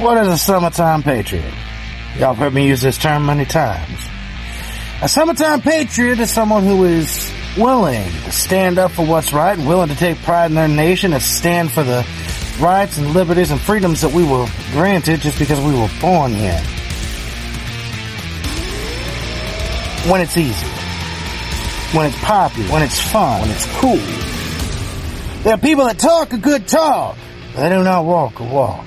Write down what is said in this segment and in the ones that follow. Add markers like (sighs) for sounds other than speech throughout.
What is a summertime patriot? Y'all have heard me use this term many times. A summertime patriot is someone who is willing to stand up for what's right and willing to take pride in their nation and stand for the rights and liberties and freedoms that we were granted just because we were born here. When it's easy. When it's popular. When it's fun. When it's cool. There are people that talk a good talk, but they do not walk a walk.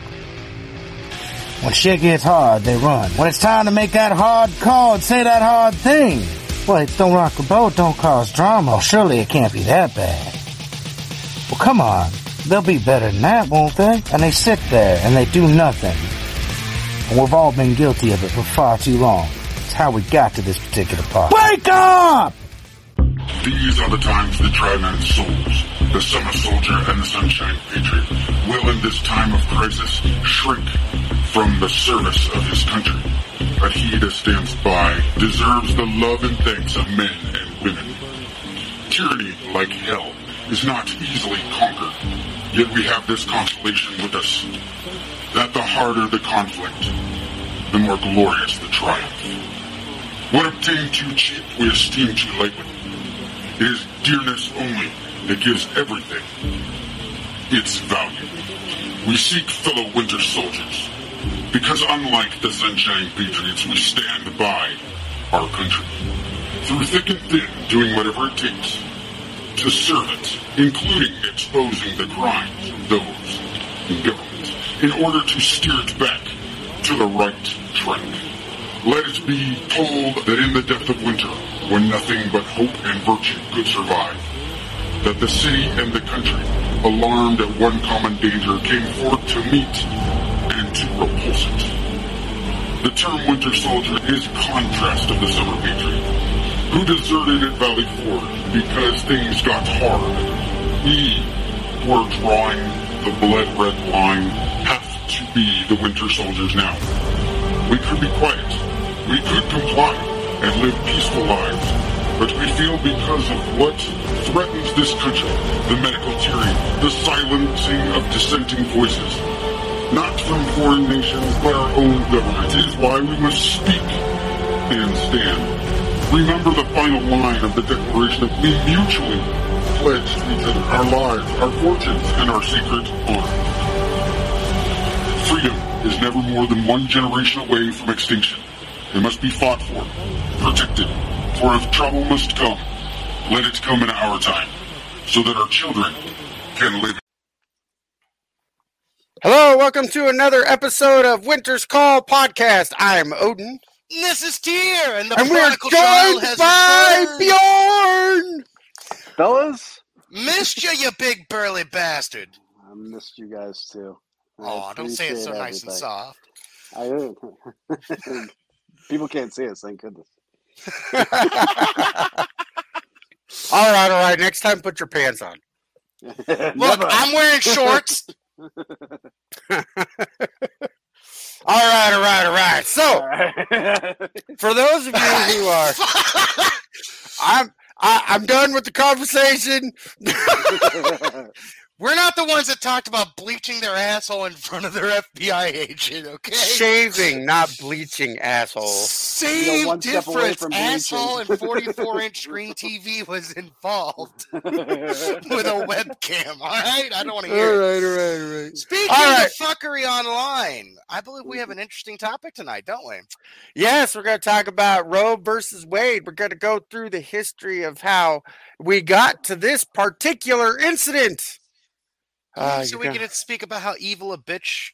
When shit gets hard, they run. When it's time to make that hard call and say that hard thing, wait, don't rock the boat, don't cause drama. Surely it can't be that bad. Well, come on. They'll be better than that, won't they? And they sit there and they do nothing. And we've all been guilty of it for far too long. It's how we got to this particular part. Wake up! These are the times the Triman souls, the summer soldier and the sunshine patriot, will in this time of crisis shrink from the service of his country. But he that stands by deserves the love and thanks of men and women. Tyranny, like hell, is not easily conquered. Yet we have this consolation with us, that the harder the conflict, the more glorious the triumph. What obtained too cheap, we esteem too lightly. It is dearness only that gives everything its value. We seek fellow winter soldiers, because unlike the Sunshine Patriots, we stand by our country. Through thick and thin, doing whatever it takes to serve it, including exposing the crimes of those in government, in order to steer it back to the right track. Let it be told that in the depth of winter, when nothing but hope and virtue could survive, that the city and the country, alarmed at one common danger, came forth to meet to repulse it. The term winter soldier is contrast of the summer patriot, who deserted at Valley Forge because things got hard. We were drawing the blood red line, have to be the winter soldiers now. We could be quiet. We could comply and live peaceful lives. But we feel because of what threatens this country, the medical tyranny, the silencing of dissenting voices, not from foreign nations, but our own government, is why we must speak and stand. Remember the final line of the Declaration that we mutually pledge to each other our lives, our fortunes, and our secret honor. Freedom is never more than one generation away from extinction. It must be fought for, protected, for if trouble must come, let it come in our time, so that our children can live. Hello, welcome to another episode of Winter's Call podcast. I'm Odin, This is Tyr, and the and we're prodigal child joined has by returned. Bjorn. Fellas, Missed you, you big burly bastard. I missed you guys too. I Oh, don't say it so appreciate nice and soft. everything. I (laughs) People can't see us, thank goodness. (laughs) all right, all right. Next time, put your pants on. (laughs) Look, I'm wearing shorts. (laughs) All right, all right, all right. So, (laughs) for those of you who are, (laughs) I'm I, I'm done with the conversation. We're not the ones that talked about bleaching their asshole in front of their FBI agent, okay? Shaving, not bleaching, asshole. Same one step away difference. from bleaching. Asshole and 44 inch (laughs) screen TV was involved (laughs) with a webcam, all right? I don't want to All hear it. right, all right, all right. Speaking All right. of fuckery online, I believe we have an interesting topic tonight, don't we? Yes, we're going to talk about Roe versus Wade. We're going to go through the history of how we got to this particular incident. Uh, so we gonna- get to speak about how evil a bitch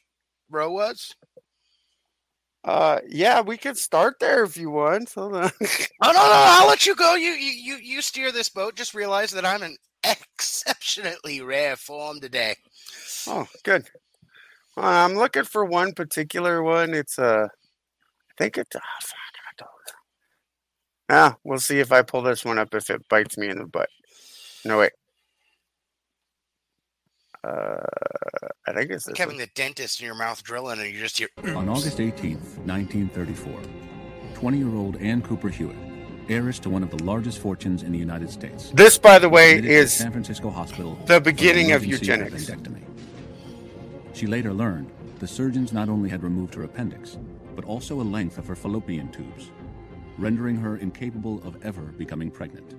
Roe was. uh, yeah, we could start there if you want. Hold on. (laughs) Oh no, no, I'll let you go. You, you, you, steer this boat. Just realize that I'm in (laughs) exceptionally rare form today. oh, good. Uh, I'm looking for one particular one. It's uh, I think it's. Oh, fuck, I don't know. Ah, we'll see if I pull this one up if it bites me in the butt. No wait. Uh, I think it's Like having one. the dentist in your mouth drilling, and you just hear. On August 18th, 1934, 20 year old Ann Cooper Hewitt, heiress to one of the largest fortunes in the United States, This, by the way, is San Francisco Hospital the beginning of eugenics. appendectomy. She later learned the surgeons not only had removed her appendix, but also a length of her fallopian tubes, rendering her incapable of ever becoming pregnant.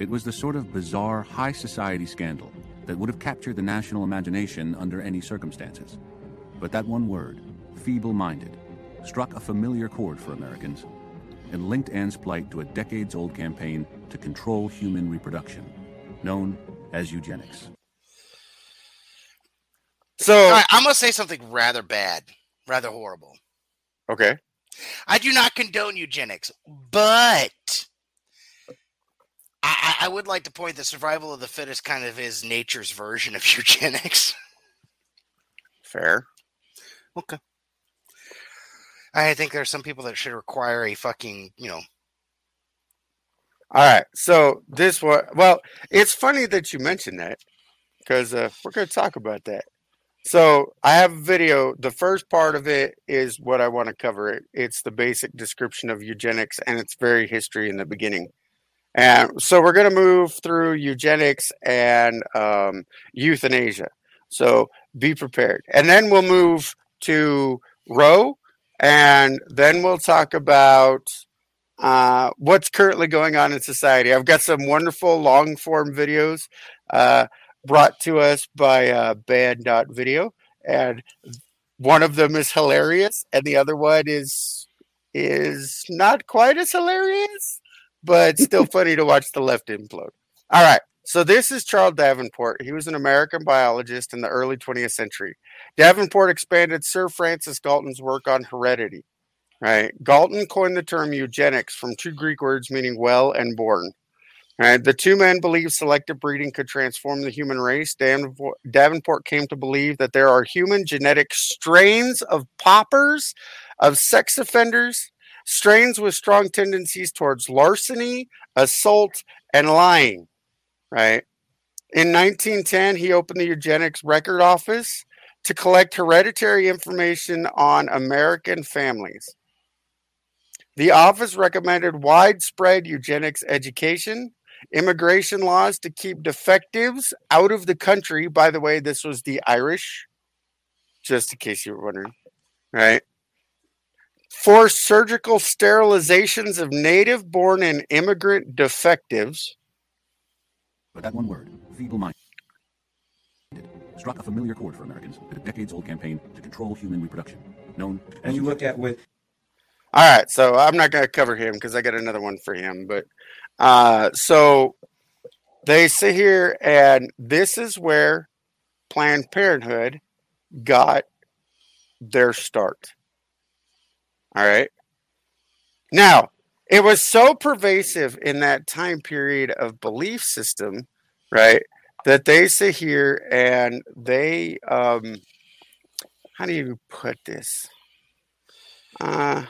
It was the sort of bizarre high society scandal that would have captured the national imagination under any circumstances. But that one word, feeble minded, struck a familiar chord for Americans and linked Anne's plight to a decades old campaign to control human reproduction, known as eugenics. So All right, I'm gonna say something rather bad, rather horrible. okay, I do not condone eugenics, but I, I would like to point the survival of the fittest kind of is nature's version of (laughs) eugenics. fair. Okay. I think there are some people that should require a fucking, you know, All right. So this was well. It's funny that you mentioned that because uh, we're going to talk about that. So I have a video. The first part of it is what I want to cover. It. It's the basic description of eugenics and its very history in the beginning. And so we're going to move through eugenics and um, euthanasia. So be prepared. And then we'll move to Roe, and then we'll talk about uh, what's currently going on in society. I've got some wonderful long form videos uh, brought to us by uh, Band Video, and one of them is hilarious, and the other one is is not quite as hilarious, but still (laughs) funny to watch the left implode. All right. So this is Charles Davenport. He was an American biologist in the early 20th century. Davenport expanded Sir Francis Galton's work on heredity. Right. Galton coined the term eugenics from two Greek words meaning well and born. Right. The two men believed selective breeding could transform the human race. Davenport, Davenport came to believe that there are human genetic strains of paupers, of sex offenders, strains with strong tendencies towards larceny, assault, and lying. Right. In 1910, he opened the eugenics record office to collect hereditary information on American families. The office recommended widespread eugenics education, immigration laws to keep defectives out of the country. By the way, this was the Irish, just in case you were wondering, right? Forced surgical sterilizations of native born and immigrant defectives. But that one word, feeble minded, struck a familiar chord for Americans in a decades old campaign to control human reproduction, known And as you look at with All right, so I'm not going to cover him because I got another one for him. But uh, so they sit here, and this is where Planned Parenthood got their start. All right. Now, it was so pervasive in that time period of belief system, right, that they sit here and they, um, how do you put this? Uh,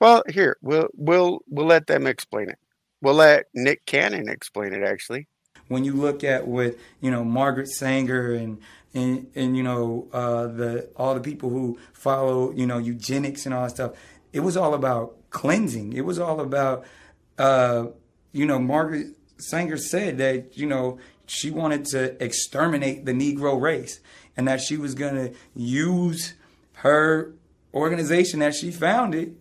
well, here we'll we'll we'll let them explain it. We'll let Nick Cannon explain it. Actually, when you look at with you know Margaret Sanger and and and you know uh, the all the people who follow you know eugenics and all that stuff, it was all about cleansing. It was all about uh, you know Margaret Sanger said that you know she wanted to exterminate the Negro race and that she was going to use her organization that she founded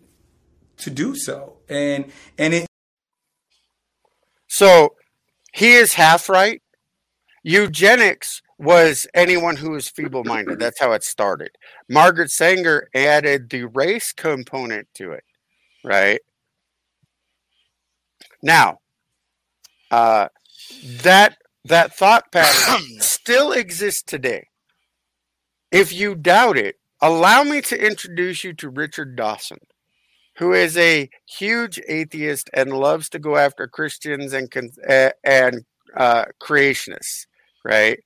to do so. And and it so he is half right. Eugenics was anyone who was feeble-minded. That's how it started. Margaret Sanger added the race component to it, right? Now, uh, that that thought pattern (coughs) still exists today. If you doubt it, allow me to introduce you to Richard Dawkins, who is a huge atheist and loves to go after Christians and uh, and uh, creationists. Right?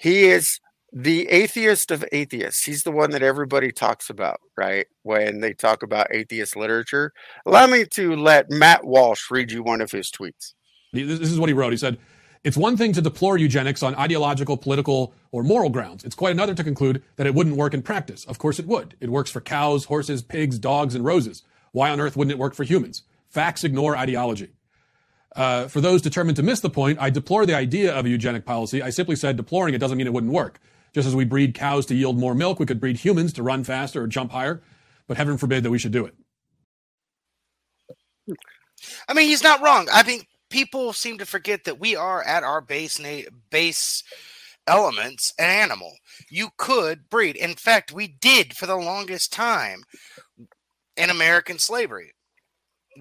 He is the atheist of atheists. He's the one that everybody talks about, right? When they talk about atheist literature. Allow me to let Matt Walsh read you one of his tweets. This is what he wrote. He said, It's one thing to deplore eugenics on ideological, political, or moral grounds. It's quite another to conclude that it wouldn't work in practice. Of course it would. It works for cows, horses, pigs, dogs, and roses. Why on earth wouldn't it work for humans? Facts ignore ideology. Uh, for those determined to miss the point, I deplore the idea of a eugenic policy. I simply said deploring it doesn't mean it wouldn't work. Just as we breed cows to yield more milk, we could breed humans to run faster or jump higher, but heaven forbid that we should do it. I mean, he's not wrong. I mean, people seem to forget that we are at our base na- base elements an animal. You could breed. In fact, we did for the longest time in American slavery.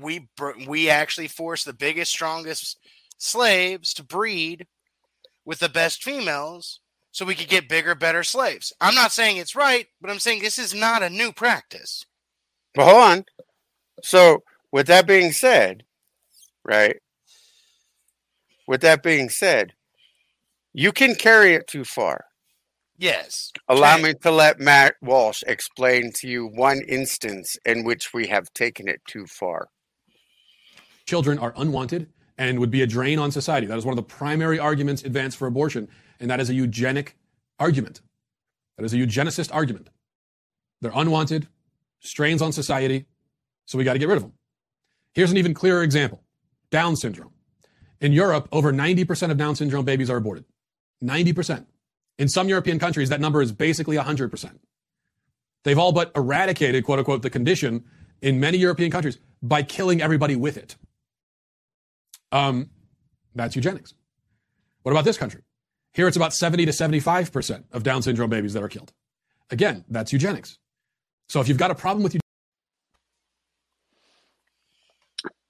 We we actually force the biggest, strongest slaves to breed with the best females so we could get bigger, better slaves. I'm not saying it's right, but I'm saying this is not a new practice. But hold on. So, with that being said, right? With that being said, you can carry it too far. Yes. Allow me to let Matt Walsh explain to you one instance in which we have taken it too far. Children are unwanted and would be a drain on society. That is one of the primary arguments advanced for abortion, and that is a eugenic argument. That is a eugenicist argument. They're unwanted, strains on society, so we got to get rid of them. Here's an even clearer example Down syndrome. In Europe, over 90% of Down syndrome babies are aborted. 90%. In some European countries, that number is basically 100%. They've all but eradicated, quote unquote, the condition in many European countries by killing everybody with it. Um, that's eugenics. What about this country? Here it's about 70 to 75% of Down syndrome babies that are killed. Again, that's eugenics. So if you've got a problem with You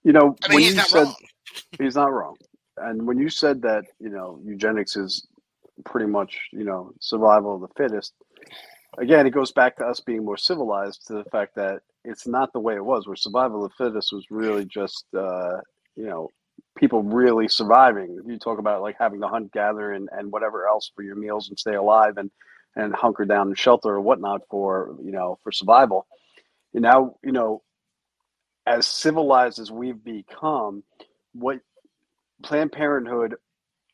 you know, I mean, when he's you not said wrong. (laughs) he's not wrong, and when you said that, you know, eugenics is pretty much, you know, survival of the fittest. Again, it goes back to us being more civilized to the fact that it's not the way it was. Where survival of the fittest was really just, uh, you know, people really surviving. You talk about like having to hunt, gather, and, and whatever else for your meals and stay alive and and hunker down in shelter or whatnot for you know for survival. And now you know as civilized as we've become, what Planned Parenthood,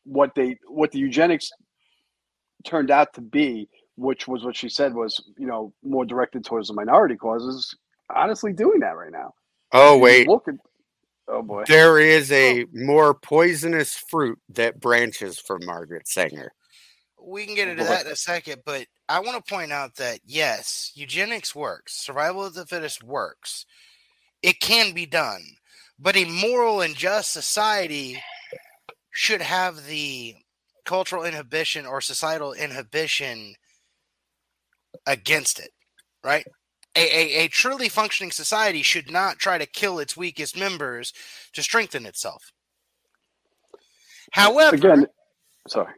what they, what the eugenics turned out to be, which was what she said was, you know, more directed towards the minority causes. Honestly, doing that right now. Oh, wait. look at, oh boy, There is a oh. more poisonous fruit that branches from Margaret Sanger. We can get oh, into that in a second, but I want to point out that yes, eugenics works. Survival of the fittest works. It can be done, but a moral and just society should have the cultural inhibition or societal inhibition against it, right? A, a, a truly functioning society should not try to kill its weakest members to strengthen itself. However, again, sorry.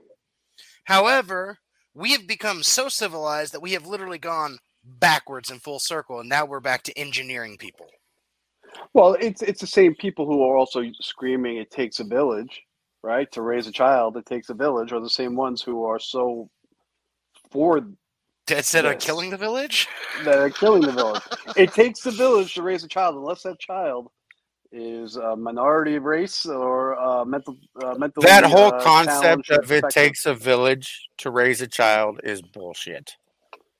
However, we have become so civilized that we have literally gone backwards in full circle, and now we're back to engineering people. Well, it's it's the same people who are also screaming "It takes a village," right, to raise a child. It takes a village, are the same ones who are so for Instead of Yes. killing the village, (laughs) that are killing the village. it takes a village to raise a child, unless that child is a minority of race or uh, mental uh, mentally. That whole uh, concept challenged or of it takes a village to raise a child is bullshit.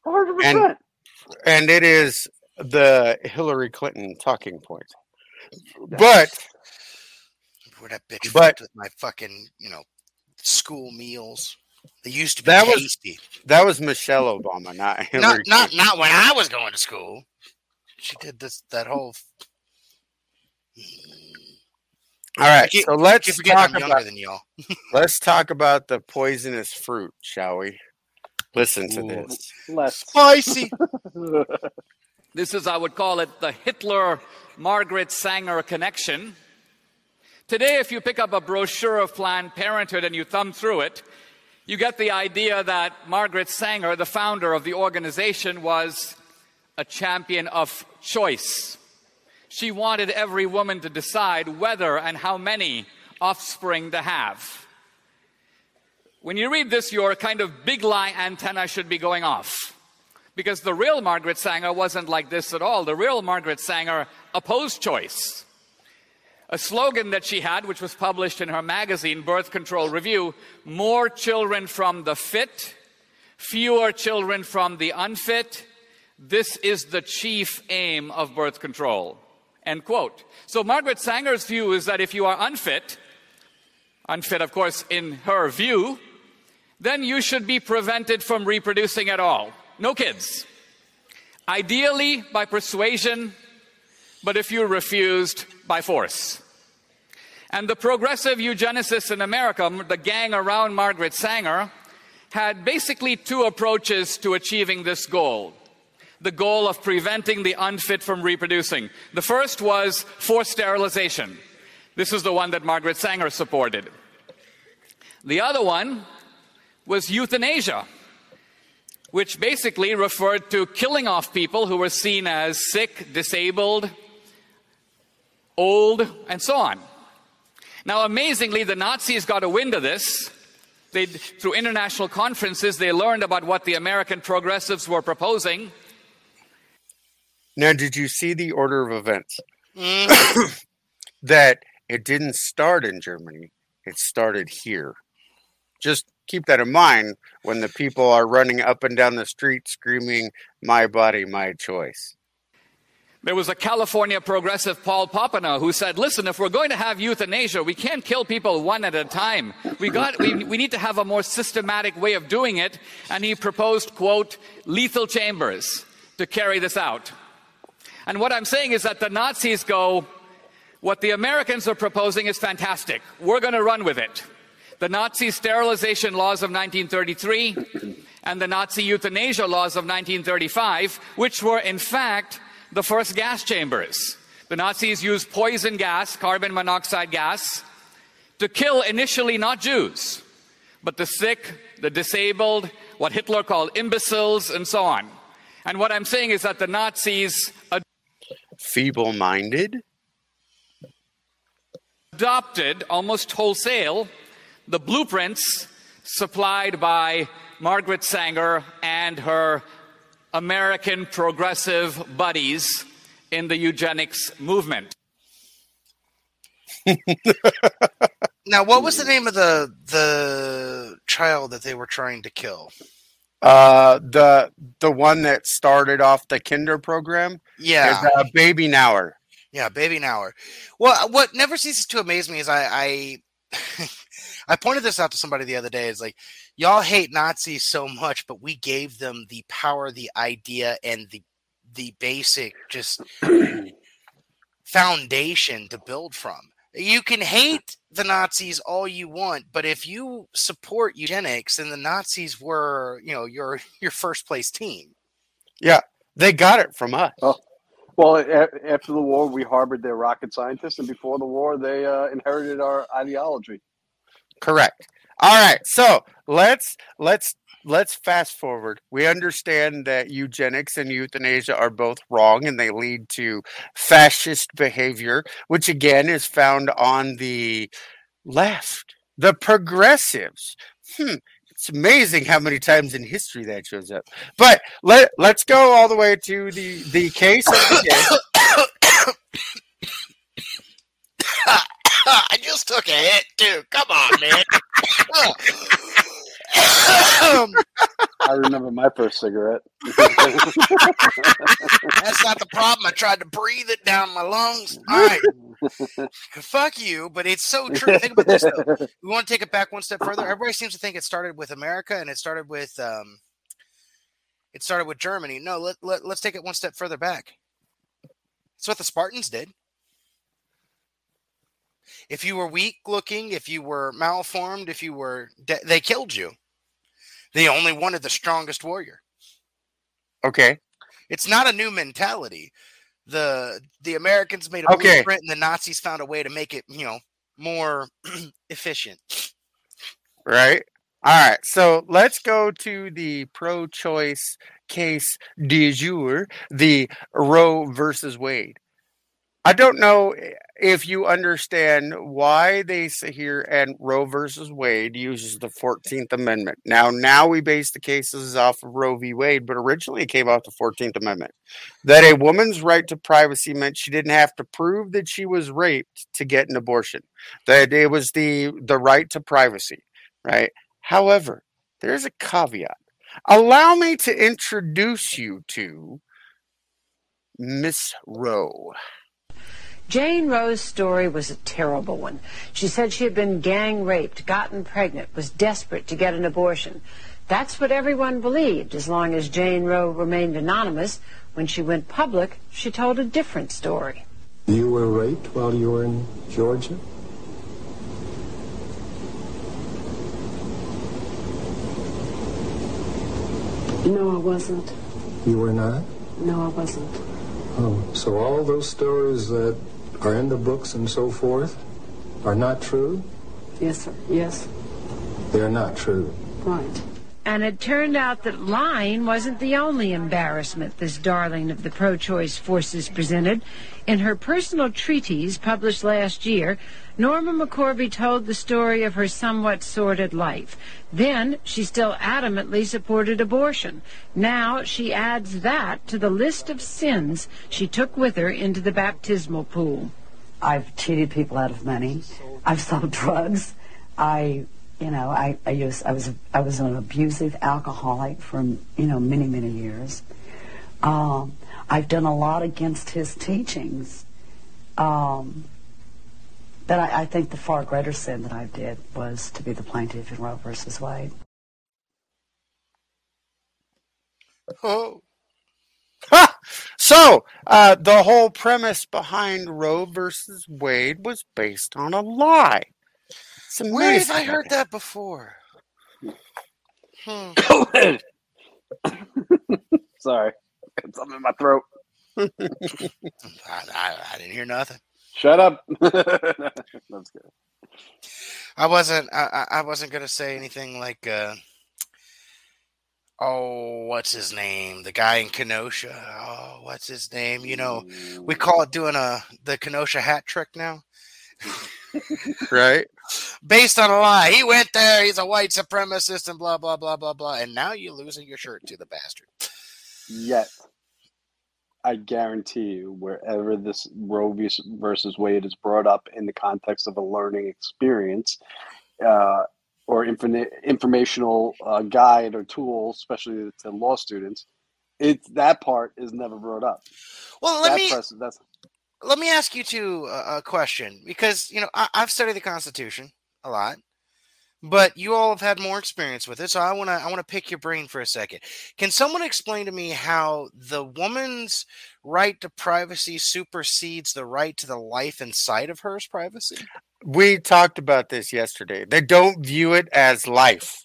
100%. and- And it is the Hillary Clinton talking point. But where that bitch But- with my fucking, you know, school meals. They used to be That was- tasty. that was Michelle Obama, not (laughs) Hillary Not not not when I was going to school. She did this that whole. All right, so let's forget talk I'm about than y'all. (laughs) let's talk about the poisonous fruit, shall we? Listen to Ooh. this. Less. Spicy. (laughs) This is, I would call it, the Hitler Margaret Sanger connection. Today, if you pick up a brochure of Planned Parenthood and you thumb through it, you get the idea that Margaret Sanger, the founder of the organization, was a champion of choice. She wanted every woman to decide whether and how many offspring to have. When you read this, your kind of big lie antenna should be going off. Because the real Margaret Sanger wasn't like this at all. The real Margaret Sanger opposed choice. A slogan that she had, which was published in her magazine, Birth Control Review more children from the fit, fewer children from the unfit. This is the chief aim of birth control. End quote. So Margaret Sanger's view is that if you are unfit, unfit, of course, in her view, then you should be prevented from reproducing at all. No kids. Ideally by persuasion, but if you refused, by force. And the progressive eugenicists in America, the gang around Margaret Sanger, had basically two approaches to achieving this goal. The goal of preventing the unfit from reproducing. The first was forced sterilization. This is the one that Margaret Sanger supported. The other one was euthanasia, which basically referred to killing off people who were seen as sick, disabled, old, and so on. Now, amazingly, the Nazis got a wind of this. They, through international conferences, they learned about what the American progressives were proposing. Now, did you see the order of events? Mm. (coughs) that it didn't start in Germany, it started here. Just keep that in mind when the people are running up and down the street screaming, My body, my choice. There was a California progressive, Paul Popenoe, who said, listen, if we're going to have euthanasia, we can't kill people one at a time. We, got, we, we need to have a more systematic way of doing it. And he proposed, quote, lethal chambers to carry this out. And what I'm saying is that the Nazis go, what the Americans are proposing is fantastic. We're going to run with it. The Nazi sterilization laws of 1933 and the Nazi euthanasia laws of 1935, which were in fact the first gas chambers. The Nazis used poison gas, carbon monoxide gas, to kill initially not Jews, but the sick, the disabled, what Hitler called imbeciles, and so on. And what I'm saying is that the Nazis Feeble minded? adopted almost wholesale the blueprints supplied by Margaret Sanger and her American progressive buddies in the eugenics movement. (laughs) Now, what was the name of the the child that they were trying to kill? Uh, the the one that started off the Kinder program Yeah, is uh, Baby Knauer. yeah, baby Knauer. Well, what never ceases to amaze me is I I, (laughs) I pointed this out to somebody the other day. Is like y'all hate Nazis so much, but we gave them the power, the idea, and the the basic just foundation to build from. You can hate the Nazis all you want, but if you support eugenics, then the Nazis were, you know, your (laughs) your first place team. Yeah, they got it from us. Oh. Well, after the war, we harbored their rocket scientists, and before the war, they uh, inherited our ideology. Correct. All right. So let's let's let's fast forward. We understand that eugenics and euthanasia are both wrong and they lead to fascist behavior, which again is found on the left, the progressives. Hmm. It's amazing how many times in history that shows up. But let let's go all the way to the the case of the day. (laughs) I just took a hit too. Come on, man. (laughs) I remember my first cigarette. (laughs) That's not the problem. I tried to breathe it down my lungs. All right. Fuck you, but it's so true. Think about this though. We want to take it back one step further. Everybody seems to think it started with America and it started with um it started with Germany. No, let, let let's take it one step further back. It's what the Spartans did. If you were weak looking, if you were malformed, if you were de- they killed you. They only wanted the strongest warrior. Okay. It's not a new mentality. The the Americans made a Okay. blueprint and the Nazis found a way to make it, you know, more (clears throat) efficient. Right. All right. So let's go to the pro choice case du jour, the Roe versus Wade. I don't know eh, if you understand why they sit here and Roe versus Wade uses the 14th Amendment. Now, now we base the cases off of Roe v. Wade, but originally it came off the 14th Amendment. That a woman's right to privacy meant she didn't have to prove that she was raped to get an abortion. That it was the the right to privacy, right? However, there's a caveat. Allow me to introduce you to Miss Rowe. Jane Roe's story was a terrible one. She said she had been gang raped, gotten pregnant, was desperate to get an abortion. That's what everyone believed as long as Jane Roe remained anonymous. When she went public, she told a different story. You were raped while you were in Georgia? No, I wasn't. You were not? No, I wasn't. Oh, so all those stories that are in the books and so forth are not true? Yes, sir. Yes. They're not true. Right. And it turned out that lying wasn't the only embarrassment this darling of the pro choice forces presented. In her personal treatise published last year, Norma McCorvey told the story of her somewhat sordid life. Then she still adamantly supported abortion. Now she adds that to the list of sins she took with her into the baptismal pool. I've cheated people out of money. I've sold drugs. I, you know, I, I used, I was, I was an abusive alcoholic for, you know, many, many years. Um, I've done a lot against his teachings. Um, but I, I think the far greater sin that I did was to be the plaintiff in Roe versus Wade. Oh. Ha! So, uh, the whole premise behind Roe versus Wade was based on a lie. Where have. I heard that before? Hmm. (coughs) Sorry, got something in my throat. (laughs) I, I, I didn't hear nothing. Shut up. (laughs) That's good. I wasn't. I, I I wasn't gonna say anything like. Uh, oh, what's his name? The guy in Kenosha. Oh, what's his name? You know, we call it doing a the Kenosha hat trick now. (laughs) right? Based on a lie. He went there. He's a white supremacist and blah blah blah blah blah. And now you're losing your shirt to the bastard. Yet, I guarantee you, wherever this Roe versus Wade is brought up in the context of a learning experience, uh, or infin- informational uh, guide or tool, especially to law students, it that part is never brought up. Well, let That me that's let me ask you two a, a question because you know I, I've studied the Constitution a lot, but you all have had more experience with it. So I want to I want to pick your brain for a second. Can someone explain to me how the woman's right to privacy supersedes the right to the life inside of her's privacy? We talked about this yesterday. They don't view it as life.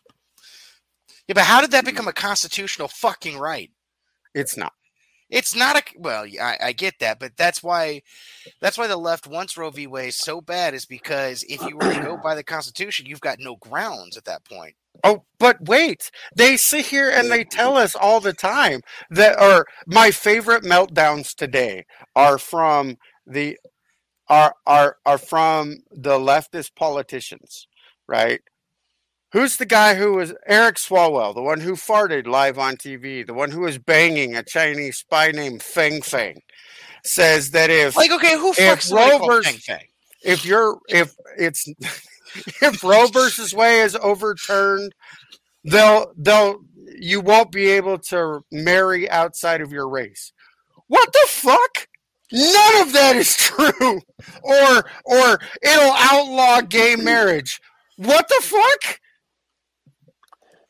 Yeah, but how did that mm. become a constitutional fucking right? It's not. It's not a well. I, I get that, but that's why that's why the left wants Roe v. Wade so bad is because if you were to go by the Constitution, you've got no grounds at that point. Oh, but wait. They sit here and they tell us all the time that or my favorite meltdowns today are from the are are are from the leftist politicians, right? Who's the guy who was Eric Swalwell, the one who farted live on TV, the one who was banging a Chinese spy named Fang Fang, says that if Like, okay, who if Roe versus Fang Fang? if you're if it's (laughs) if Roe versus Wade is overturned, they'll they'll you won't be able to marry outside of your race. What the fuck? None of that is (laughs) true. Or or it'll outlaw gay marriage. What the fuck?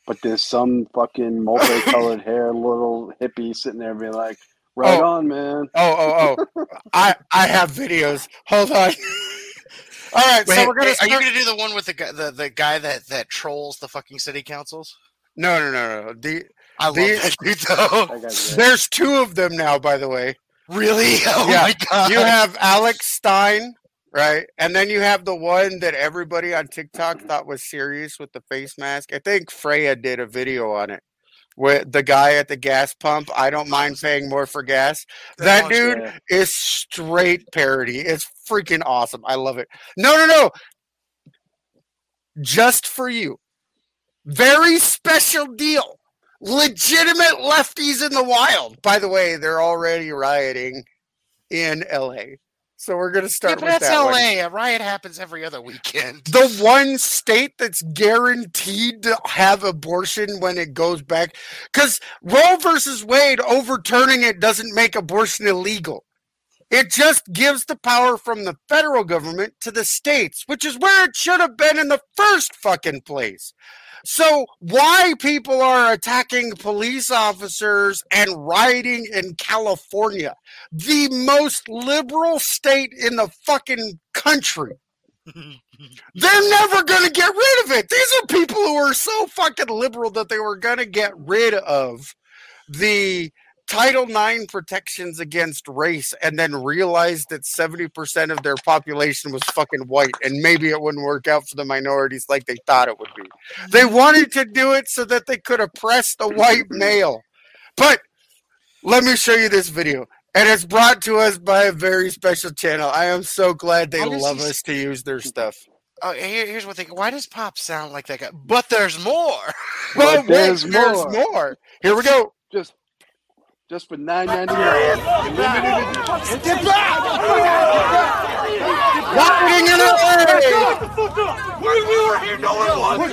But there's some fucking multicolored (laughs) hair little hippie sitting there being like, "Right Oh. on, man." Oh oh oh. I I have videos. Hold on. (laughs) All right, so we're gonna are you gonna do the one with the guy, the, the guy that that trolls the fucking city councils? No, no, no, no. The, I love the- that dude though. There's two of them now, by the way. Really? (laughs) Oh yeah. my god! You have Alex Stein, right? And then you have the one that everybody on TikTok thought was serious with the face mask. I think Freya did a video on it. With the guy at the gas pump, I don't mind paying more for gas. That dude is straight parody. It's freaking awesome. I love it. No, no, no. Just for you. Very special deal. Legitimate lefties in the wild. By the way, they're already rioting in LA. So we're going to start. Yeah, but with that's that LA. one. A riot happens every other weekend. The one state that's guaranteed to have abortion when it goes back. Because Roe versus Wade overturning it doesn't make abortion illegal. It just gives the power from the federal government to the states, which is where it should have been in the first fucking place. So, why people are attacking police officers and rioting in California, the most liberal state in the fucking country? (laughs) They're never going to get rid of it. These are people who are so fucking liberal that they were going to get rid of the Title IX protections against race and then realized that 70% of their population was fucking white and maybe it wouldn't work out for the minorities like they thought it would be. They mm-hmm. wanted to do it so that they could oppress the white male. But let me show you this video. And it's brought to us by a very special channel. I am so glad they love us to use their stuff. Oh, here, here's one thing. Why does Pop sound like that guy? But there's more. (laughs) But But there's wait, there's more. more. Here we go. Just, just for nine ninety nine. Get back! Rioting in LA! We, we were here, no one was.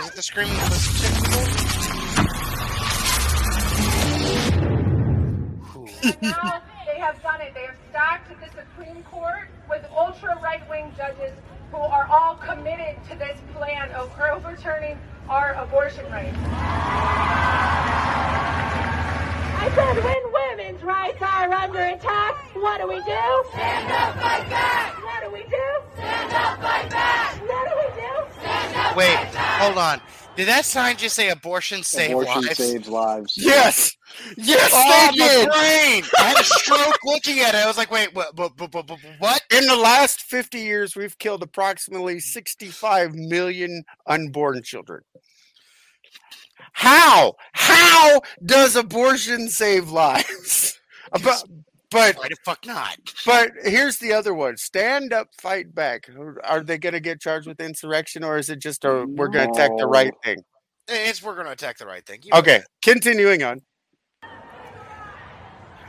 Is it the screaming pussy chick people? they have done it. They have stacked the Supreme Court with ultra right wing judges who are all committed to this plan of overturning our abortion rights. I said, when women's rights are under attack, what do we do? Stand up, fight back! What do we do? Stand up, fight back! What do we do? Stand up, Wait, hold on. Did that sign just say abortion save Abortion lives? saves lives. Yes! Yes, Oh, they my did! brain! I had a stroke looking at it. I was like, wait, what? What? What? what, what? In the last 50 years, we've killed approximately 65 million unborn children. How? How does abortion save lives? (laughs) But, but Why the fuck not? (laughs) But here's the other one: stand up, fight back. Are they going to get charged with insurrection, or is it just a we're going to attack the right thing? It's we're gonna attack the right thing. You know Okay, (laughs) continuing on.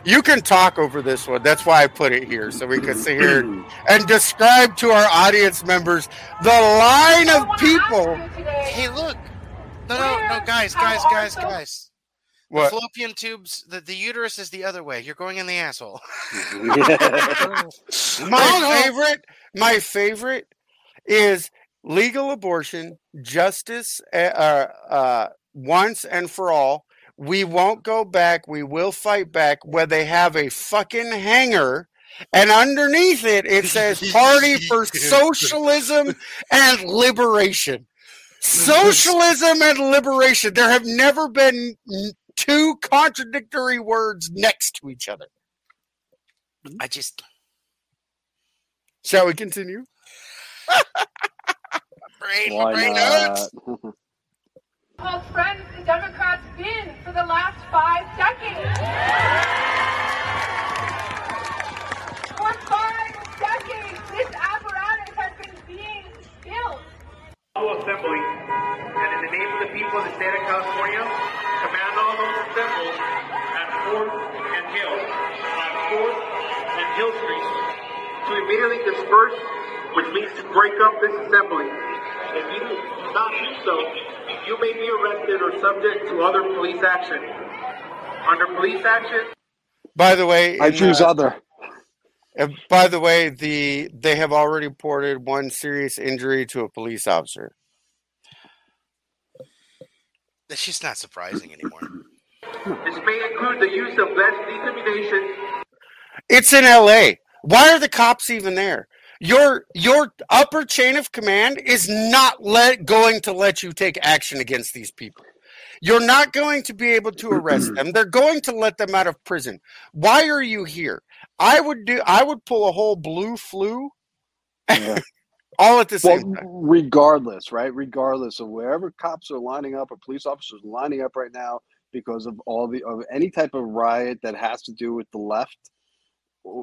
You can talk over this one. That's why I put it here, so we can sit here (clears throat) and describe to our audience members the line of people. Hey, look. No, no, no, guys, guys, guys, guys. The What? fallopian tubes, the, the uterus is the other way. You're going in the asshole. (laughs) (laughs) My favorite, my favorite is legal abortion, justice, uh, uh, uh, once and for all. We won't go back. We will fight back. Where they have a fucking hanger, and underneath it it says "Party (laughs) for Socialism and Liberation." Socialism and liberation. There have never been n- two contradictory words next to each other. I just Shall we continue? (laughs) brain, Why brain not? hurts. called friends the Democrats been for the last five decades? For five decades, this apparatus has been being built. Assembly, and in the name of the people of the state of California, command all those assembled at 4th and Hill, on 4th and Hill Street, to immediately disperse, which means to break up this assembly. If you do not do so, you may be arrested or subject to other police action. Under police action, By the way, I choose the- other. Uh, by the way, the they have already reported one serious injury to a police officer. That's just not surprising anymore. this may include the use of less intimidation It's in L.A. Why are the cops even there? Your your upper chain of command is not let going to let you take action against these people. You're not going to be able to arrest them. They're going to let them out of prison. Why are you here? I would do. I would pull a whole blue flu, Yeah. (laughs) all at the Well, same time. regardless, right? Regardless of wherever cops are lining up or police officers lining up right now because of all the of any type of riot that has to do with the left,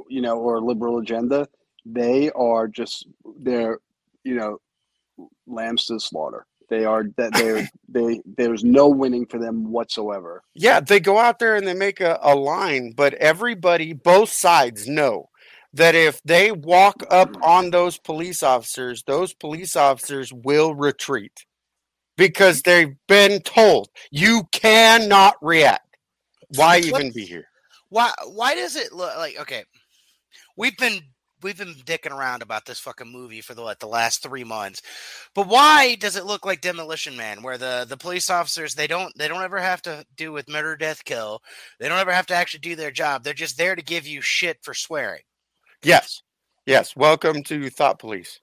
you know, or liberal agenda, they are just they're you know lambs to the slaughter. They are that they're they there's no winning for them whatsoever. Yeah, they go out there and they make a, a line, but everybody, both sides know that if they walk up on those police officers, those police officers will retreat. because they've been told you cannot react. Why even be here? Why why does it look like okay? We've been we've been dicking around about this fucking movie for the like the last three months. But why does it look like Demolition Man, where the the police officers they don't they don't ever have to do with murder, death, kill. They don't ever have to actually do their job. They're just there to give you shit for swearing. Yes, yes. Welcome to Thought Police.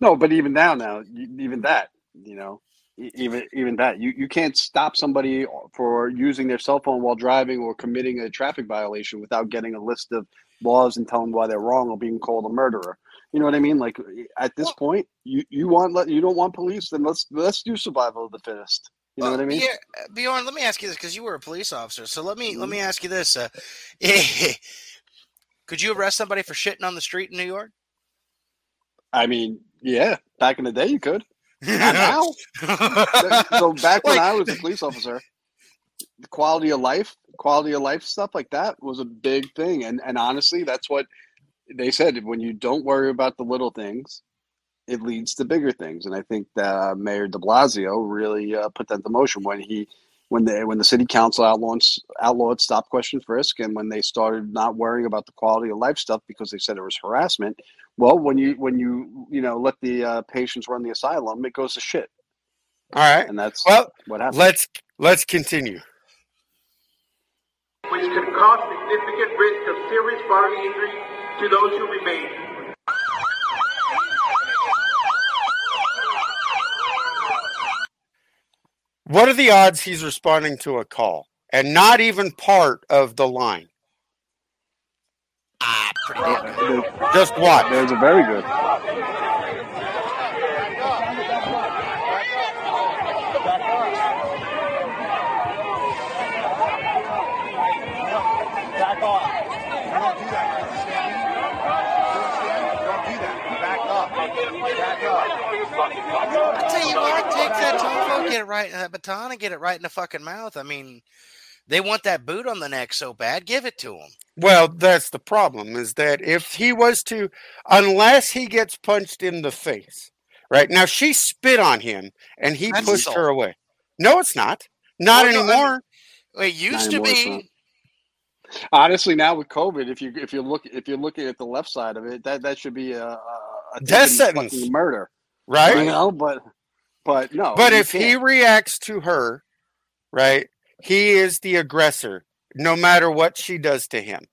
No, but even now, now, even that, you know, e- even even that, you, you can't stop somebody for using their cell phone while driving or committing a traffic violation without getting a list of laws and telling why they're wrong or being called a murderer. You know what I mean? Like at this point, you you want let you don't want police, then let's let's do survival of the fittest. You know what I mean? Yeah, Bjorn, let me ask you this because you were a police officer. So let me let Mm-hmm. me ask you this: uh, (laughs) Could you arrest somebody for shitting on the street in New York? I mean, yeah, back in the day, you could. Not now. (laughs) so back when I was a police officer, quality of life, quality of life stuff like that was a big thing. And and honestly, that's what they said. When you don't worry about the little things, it leads to bigger things. And I think that Mayor De Blasio really uh, put that into motion when he. When the when the city council outlawed outlawed stop question frisk, and when they started not worrying about the quality of life stuff because they said it was harassment, well, when you when you you know let the uh, patients run the asylum, it goes to shit. All right, and that's well. what happened. Let's let's continue. Which can cause significant risk of serious bodily injury to those who remain. What are the odds he's responding to a call and not even part of the line? Ah, pretty good. Just what? There's a very good. Back off. You don't do that. You understand me? You understand? Don't do that. Back up. Back up. I tell you what, take that (laughs) telephone, get it right uh, in that baton, and get it right in the fucking mouth. I mean, they want that boot on the neck so bad. Give it to them. Well, that's the problem is that if he was to, unless he gets punched in the face, right? Now she spit on him and he That's pushed her away. No, it's not. Not Well, no, anymore. It used Not to be. Honestly, now with COVID, if you if you look if you're looking at the left side of it, that that should be a, a, a Death sentence. murder, Right? You know, but but no. but if he can't. reacts to her, right, he is the aggressor, no matter what she does to him.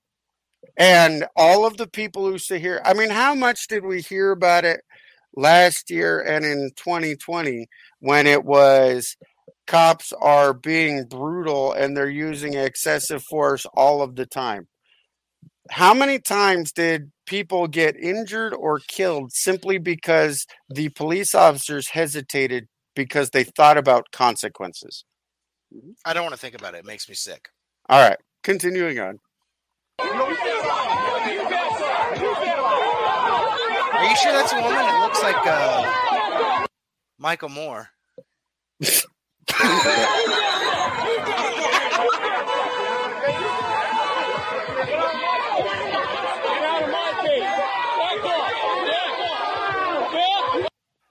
And all of the people who sit here, I mean, how much did we hear about it last year and in 2020 when it was cops are being brutal and they're using excessive force all of the time? How many times did people get injured or killed simply because the police officers hesitated because they thought about consequences? I don't want to think about it. It makes me sick. All right, continuing on. Are you sure that's a woman? It looks like uh, Michael Moore. (laughs)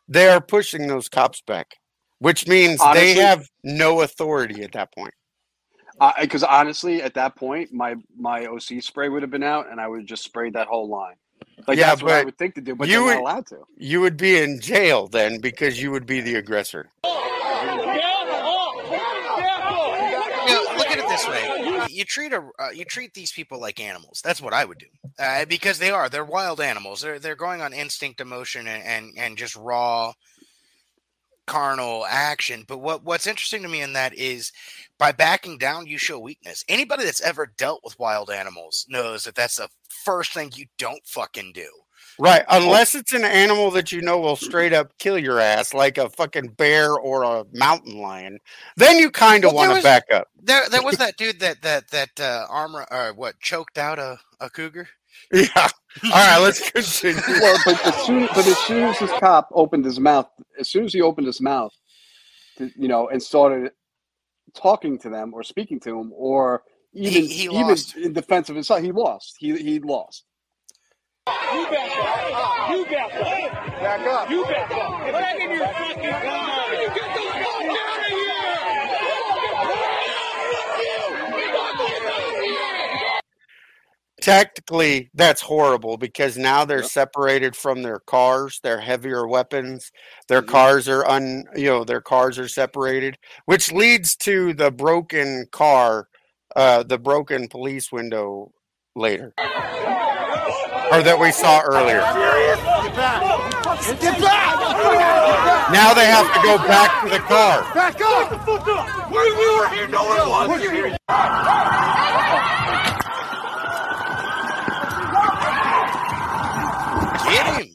They are pushing those cops back, which means Honestly- they have no authority at that point. because honestly, at that point, my my OC spray would have been out, and I would have just sprayed that whole line. Like Yeah, that's what I would think to do, but you they're would- not allowed to. You would be in jail then because you would be the aggressor. Oh, You know, look at it this way: You- treat a uh, you treat these people like animals. That's what I would do, uh, because they are. They're wild animals. They're they're going on instinct, emotion, and and, and just raw carnal action. But what what's interesting to me in that is by backing down, you show weakness. Anybody that's ever dealt with wild animals knows that that's the first thing you don't fucking do. Right, unless it's an animal that you know will straight up kill your ass, like a fucking bear or a mountain lion, then you kind of Well, want to back up. There, there was (laughs) that dude that that that uh, armor or what choked out a, a cougar. Yeah. All right, let's (laughs) continue. well, but as soon but as soon as this cop opened his mouth, as soon as he opened his mouth, to, you know, and started talking to them or speaking to him, or even He- he even lost. in defense of his side, he lost. He he lost. You back up. You back up. Back up. You back up. Back in your fucking car. You get the fuck out of here. Technically, that's horrible because now they're yep. separated from their cars, their heavier weapons. Their mm-hmm. cars are un, you know, their cars are separated, which leads to the broken car, uh, the broken police window later or that we saw earlier Get back! Get back! now they have to go back to the car Back up! the fuck up! We, we were here, no one was here! Get him!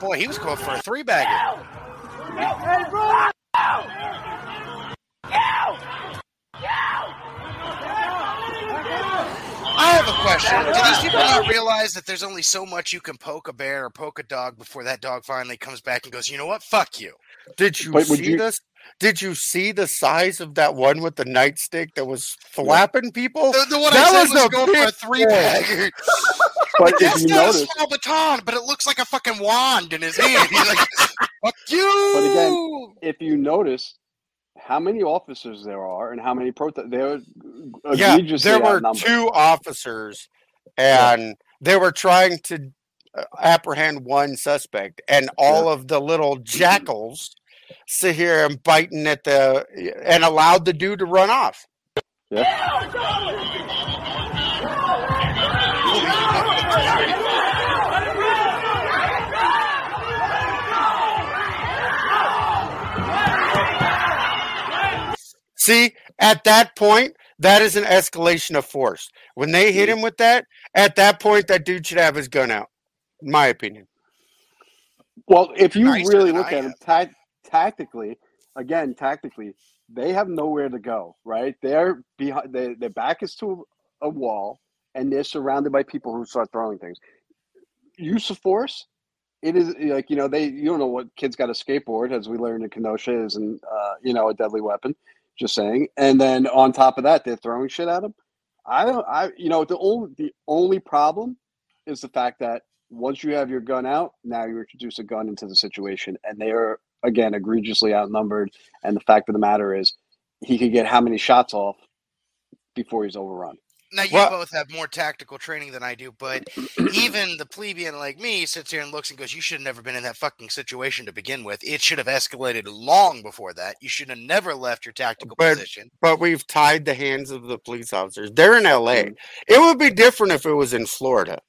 Boy, he was going for a three bagger. I have a question. Do these people not realize that there's only so much you can poke a bear or poke a dog before that dog finally comes back and goes, you know what? Fuck you. Did you But see you- this? Did you see the size of that one with the nightstick that was thwapping people? The, the one that I said was, a going for a three boy. bagger. (laughs) But if That's you got a small baton, but it looks like a fucking wand in his hand. He's like, fuck you. but again, if you notice how many officers there are and how many protest, they're Yeah, there were outnumbered. two officers, and they were trying to uh, apprehend one suspect, and all of the little jackals sit here and biting at the and allowed the dude to run off. See, at that point, that is an escalation of force. When they hit him with that, at that point, that dude should have his gun out. In my opinion. Well, if you Nicer really look I at them tac- tactically, again, tactically, they have nowhere to go. Right? They're behind. They, their back is to a wall, and they're surrounded by people who start throwing things. Use of force. It is like you know they you don't know what kids got a skateboard as we learned in Kenosha isn't uh, you know a deadly weapon. Just saying. And then on top of that, they're throwing shit at him. I don't. I you know the only the only problem is the fact that once you have your gun out, now you introduce a gun into the situation, and they are again egregiously outnumbered. And the fact of the matter is, he could get how many shots off before he's overrun. Now you Well- both have more tactical training than I do, but (clears throat) even the plebeian like me sits here and looks and goes, "You should have never been in that fucking situation to begin with. It should have escalated long before that. You should have never left your tactical But position." but we've tied the hands of the police officers. They're in LA. Mm. It would be different if it was in Florida.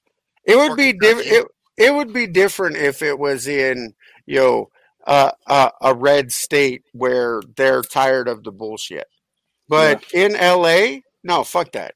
It would Or be different. It, it would be different if it was in you know uh, uh, a red state where they're tired of the bullshit. But in LA, no, fuck that.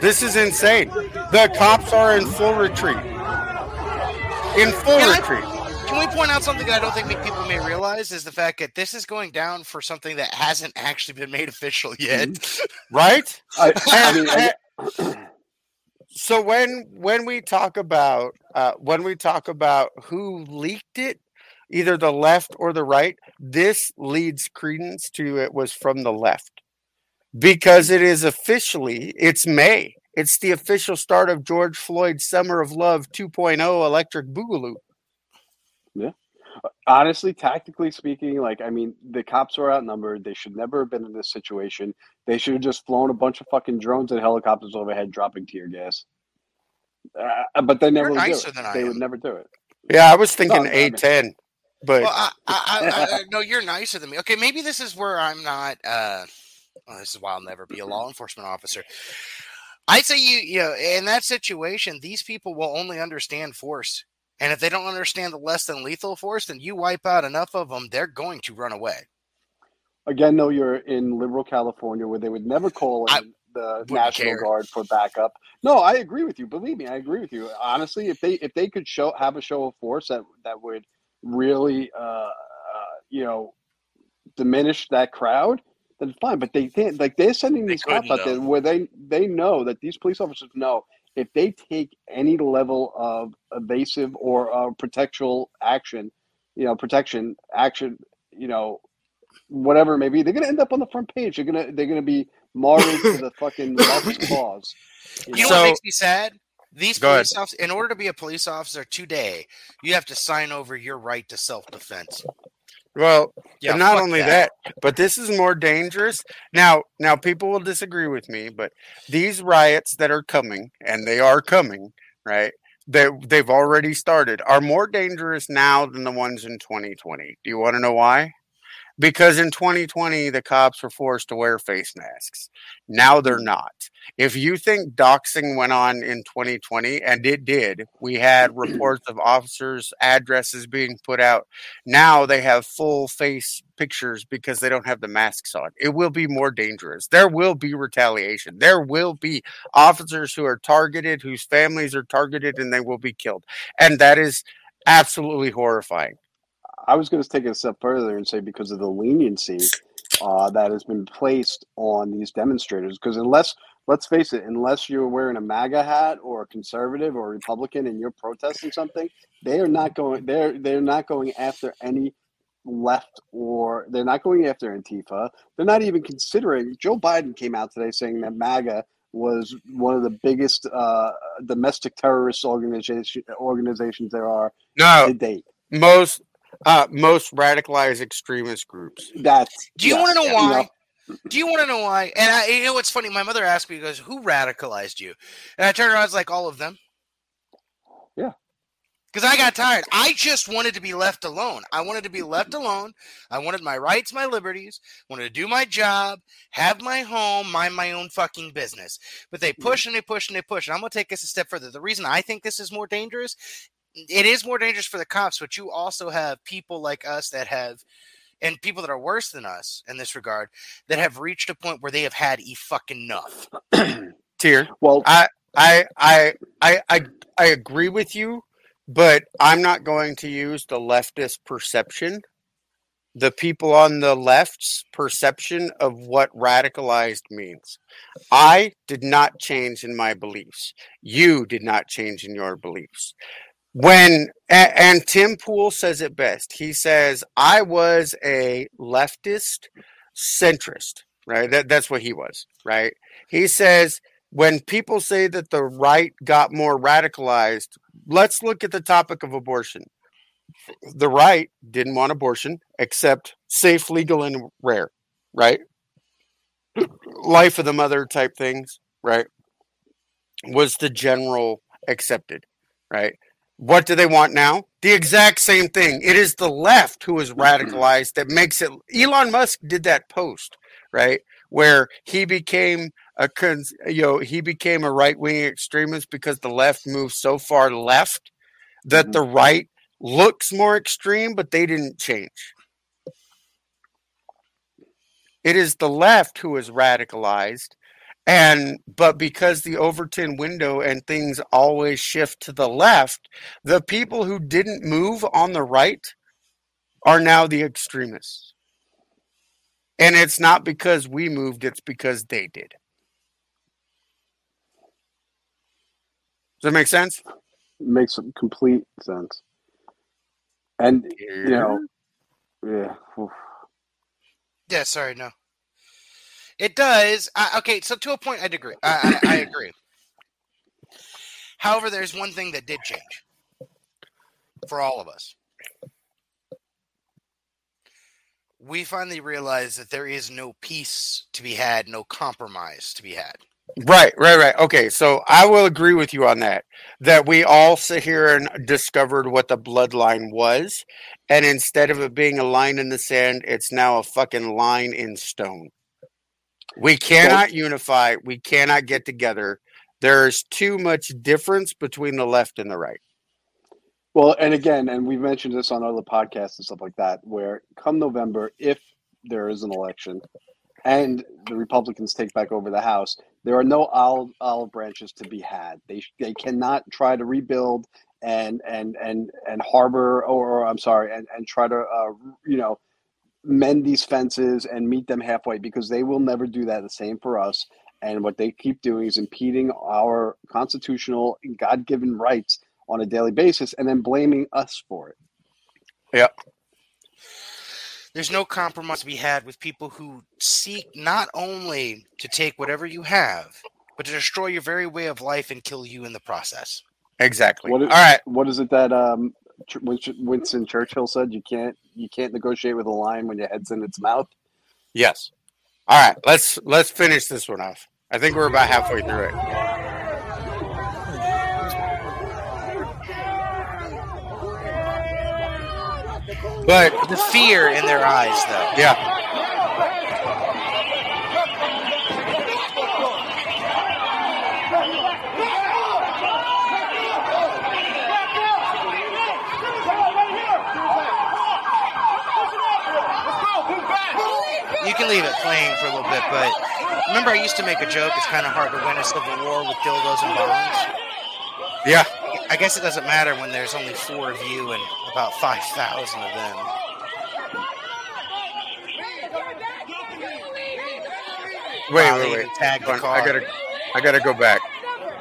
This is insane. The cops are in full retreat. In full Can I- retreat. Can we point out something that I don't think people may realize is the fact that this is going down for something that hasn't actually been made official yet. Mm-hmm. right? I, I (laughs) mean, I, (laughs) so when when we talk about uh, when we talk about who leaked it, either the left or the right, this leads credence to it was from the left because it is officially it's May. It's the official start of George Floyd's Summer of Love 2.0 Electric Boogaloo. Honestly, tactically speaking, like I mean, the cops were outnumbered. They should never have been in this situation. They should have just flown a bunch of fucking drones and helicopters overhead, dropping tear gas. Uh, but they never would do nicer it. than I They am. would never do it. Yeah, I was thinking No, A10, but Well, I, I, I, I, I- no, you're nicer than me. Okay, maybe this is where I'm not. Uh, well, this is why I'll never be a law enforcement officer. I say you, you know, in that situation, these people will only understand force, and if they don't understand the less than lethal force, then you wipe out enough of them, they're going to run away. Again, though, you're in liberal California where they would never call in the National care. Guard for backup. No, I agree with you. Believe me, I agree with you. Honestly, if they if they could show have a show of force that that would really uh, uh you know diminish that crowd, then fine. But they can't. Like they're sending these cops out there where they they know that these police officers know if they take any level of evasive or uh, protectual action, you know, protection action, you know, whatever it may be, they're gonna end up on the front page. They're gonna they're gonna be martyred to the fucking (laughs) left's cause. You You know know? what makes me sad? These police officers, in order to be a police officer today, you have to sign over your right to self defense. Well, Yeah, and not only that. that. but this is more dangerous. Now, now people will disagree with me, but these riots that are coming, and they are coming, right? They they've already started, are more dangerous now than the ones in 2020. Do you want to know why? Because in 2020, the cops were forced to wear face masks. Now they're mm. not. If you think doxing went on in 2020, and it did, we had (clears throat) reports of officers' addresses being put out. Now they have full face pictures because they don't have the masks on. It will be more dangerous. There will be retaliation. There will be officers who are targeted, whose families are targeted, and they will be killed. And that is absolutely horrifying. I was going to take it a step further and say because of the leniency uh, that has been placed on these demonstrators. Because unless, let's face it, unless you're wearing a MAGA hat or a conservative or a Republican and you're protesting something, they are not going. They're they're not going after any left or they're not going after Antifa. They're not even considering. Joe Biden came out today saying that MAGA was one of the biggest uh, domestic terrorist organization organizations there are No, to date. most uh, most radicalized extremist groups. That's Do you yes, want to know you why? Do you want to know why? And I, you know what's funny? My mother asked me, "Goes, who radicalized you?" And I turned around, I was like, "All of them." Yeah. Because I got tired. I just wanted to be left alone. I wanted to be left alone. I wanted my rights, my liberties. Wanted to do my job, have my home, mind my own fucking business. But they push and they push and they push. And I'm gonna take this a step further. The reason I think this is more dangerous, it is more dangerous for the cops, but you also have people like us that have and people that are worse than us in this regard that have reached a point where they have had e fucking enough. (clears throat) Tier. Well, I I I I I I agree with you, but I'm not going to use the leftist perception. The people on the left's perception of what radicalized means. I did not change in my beliefs. You did not change in your beliefs. When a- and Tim Pool says it best. He says, "I was a leftist centrist." Right? That that's what he was. Right? He says when people say that the right got more radicalized, let's look at the topic of abortion. The right didn't want abortion except safe, legal, and rare, right? Life of the mother type things, right? Was the general accepted, right? What do they want now? The exact same thing. It is the left who is mm-hmm. radicalized that makes it. Elon Musk did that post, right? Where he became a cons, you know he became a right wing extremist because the left moved so far left that mm-hmm. the right looks more extreme, but they didn't change. It is the left who is radicalized, and but because the Overton window and things always shift to the left, the people who didn't move on the right are now the extremists. And it's not because we moved, it's because they did. Does that make sense? It makes complete sense. And you know, yeah. oof. Yeah, sorry, no. It does. I, okay, so to a point, I'd agree. I, I, I agree. However, there's one thing that did change for all of us. We finally realized that there is no peace to be had, no compromise to be had. Right, right, right. Okay, so I will agree with you on that. That we all sit here and discovered what the bloodline was, and instead of it being a line in the sand, it's now a fucking line in stone. We cannot unify. We cannot get together. There's too much difference between the left and the right. Well, and again, and we've mentioned this on other podcasts and stuff like that, where come November, if there is an election and the Republicans take back over the House, there are no olive, olive branches to be had. They they cannot try to rebuild and and and and harbor or, or I'm sorry and and try to uh, you know mend these fences and meet them halfway because they will never do that. The same for us. And what they keep doing is impeding our constitutional God given rights on a daily basis and then blaming us for it. Yeah. There's no compromise to be had with people who seek not only to take whatever you have, but to destroy your very way of life and kill you in the process. Exactly. What is, All right. What is it that um, Ch- Winston Winston Churchill said? You can't you can't negotiate with a lion when your head's in its mouth. Yes. All right. Let's let's finish this one off. I think we're about halfway through it. But the fear in their eyes, though. Yeah. Can leave it playing for a little bit, but remember I used to make a joke. It's kind of hard to win a civil war with dildos and bombs. Yeah. I guess it doesn't matter when there's only four of you and about five thousand of them. Wait, Wow, wait, wait. tagged the on, I gotta, I gotta go back.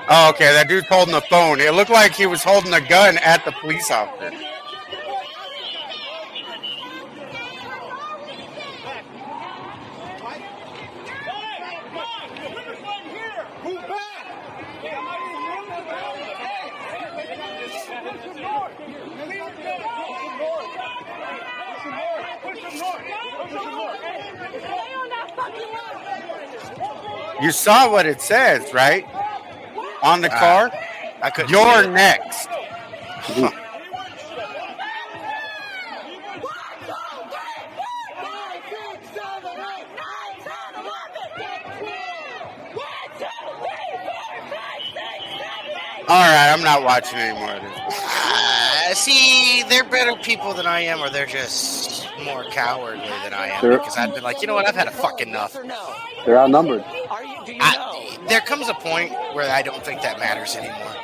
Oh, okay. That dude's holding the phone. It looked like he was holding a gun at the police officer. You saw what it says, right? On the car. I couldn't You're next. All right, I'm not watching any more of this. Uh, see, they're better people than I am, or they're just more cowardly than I am. Sure. Because I've been like, you know what? I've had a fucking enough. They're outnumbered. I, there comes a point where I don't think that matters anymore.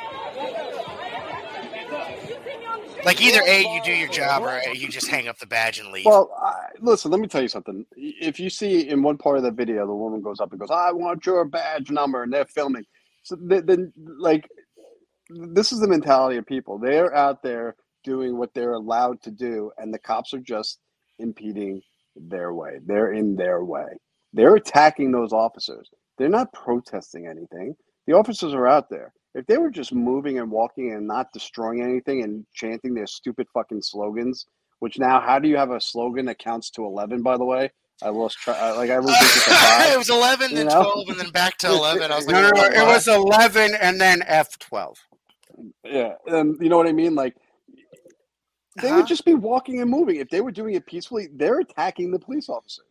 Like either a you do your job or a, you just hang up the badge and leave. Well, I, listen, let me tell you something. If you see in one part of the video, the woman goes up and goes, "I want your badge number," and they're filming. So th- then, like, this is the mentality of people. They're out there doing what they're allowed to do, and the cops are just impeding their way. They're in their way. They're attacking those officers. They're not protesting anything. The officers are out there. If they were just moving and walking and not destroying anything and chanting their stupid fucking slogans, which now, how do you have a slogan that counts to 11, by the way? I lost track. Like, I (laughs) really think five. it was 11, you then know? 12, and then back to (laughs) 11. I was like, No, no, no. It was 11 and then F12. Yeah, and you know what I mean. Like they Uh-huh. would just be walking and moving. If they were doing it peacefully, they're attacking the police officers.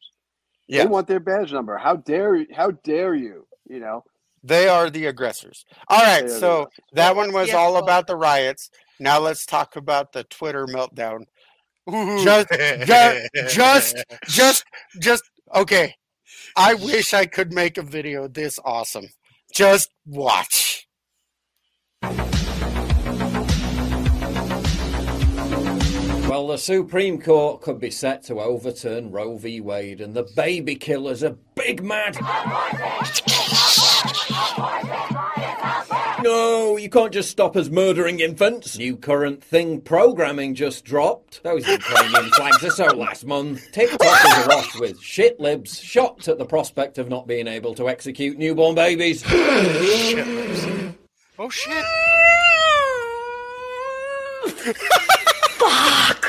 Yeah. They want their badge number. How dare how dare you? You know. They are the aggressors. All right, They are the so that one was Yeah, all well- about the riots. Now let's talk about the Twitter meltdown. Just, just, just, (laughs) just, just. Okay, I wish I could make a video this awesome. Just watch. Well, the Supreme Court could be set to overturn Roe v. Wade, and the baby killers are big mad. No, you can't just stop us murdering infants. New current thing programming just dropped. Those Ukrainian flags are so last month. TikTok is awash with shit libs shocked at the prospect of not being able to execute newborn babies. (gasps) Oh, shit. (laughs)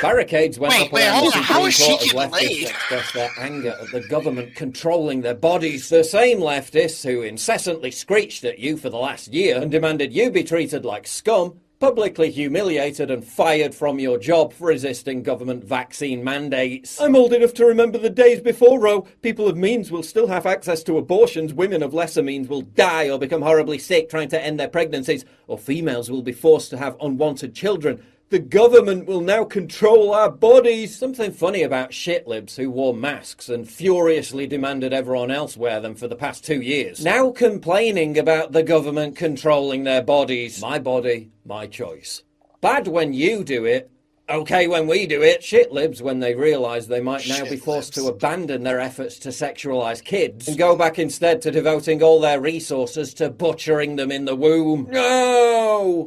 Barricades went Wait, up wait, around the on. How Supreme Court as leftists laid? expressed their anger at the government controlling their bodies. The same leftists who incessantly screeched at you for the last year and demanded you be treated like scum, publicly humiliated and fired from your job for resisting government vaccine mandates. I'm old enough to remember the days before Roe. People of means will still have access to abortions. Women of lesser means will die or become horribly sick trying to end their pregnancies, or females will be forced to have unwanted children. The government will now control our bodies. Something funny about shitlibs who wore masks and furiously demanded everyone else wear them for the past two years. Now complaining about the government controlling their bodies. My body, my choice. Bad when you do it. Okay when we do it. Shitlibs when they realise they might now be forced to abandon their efforts to sexualise kids and go back instead to devoting all their resources to butchering them in the womb. No!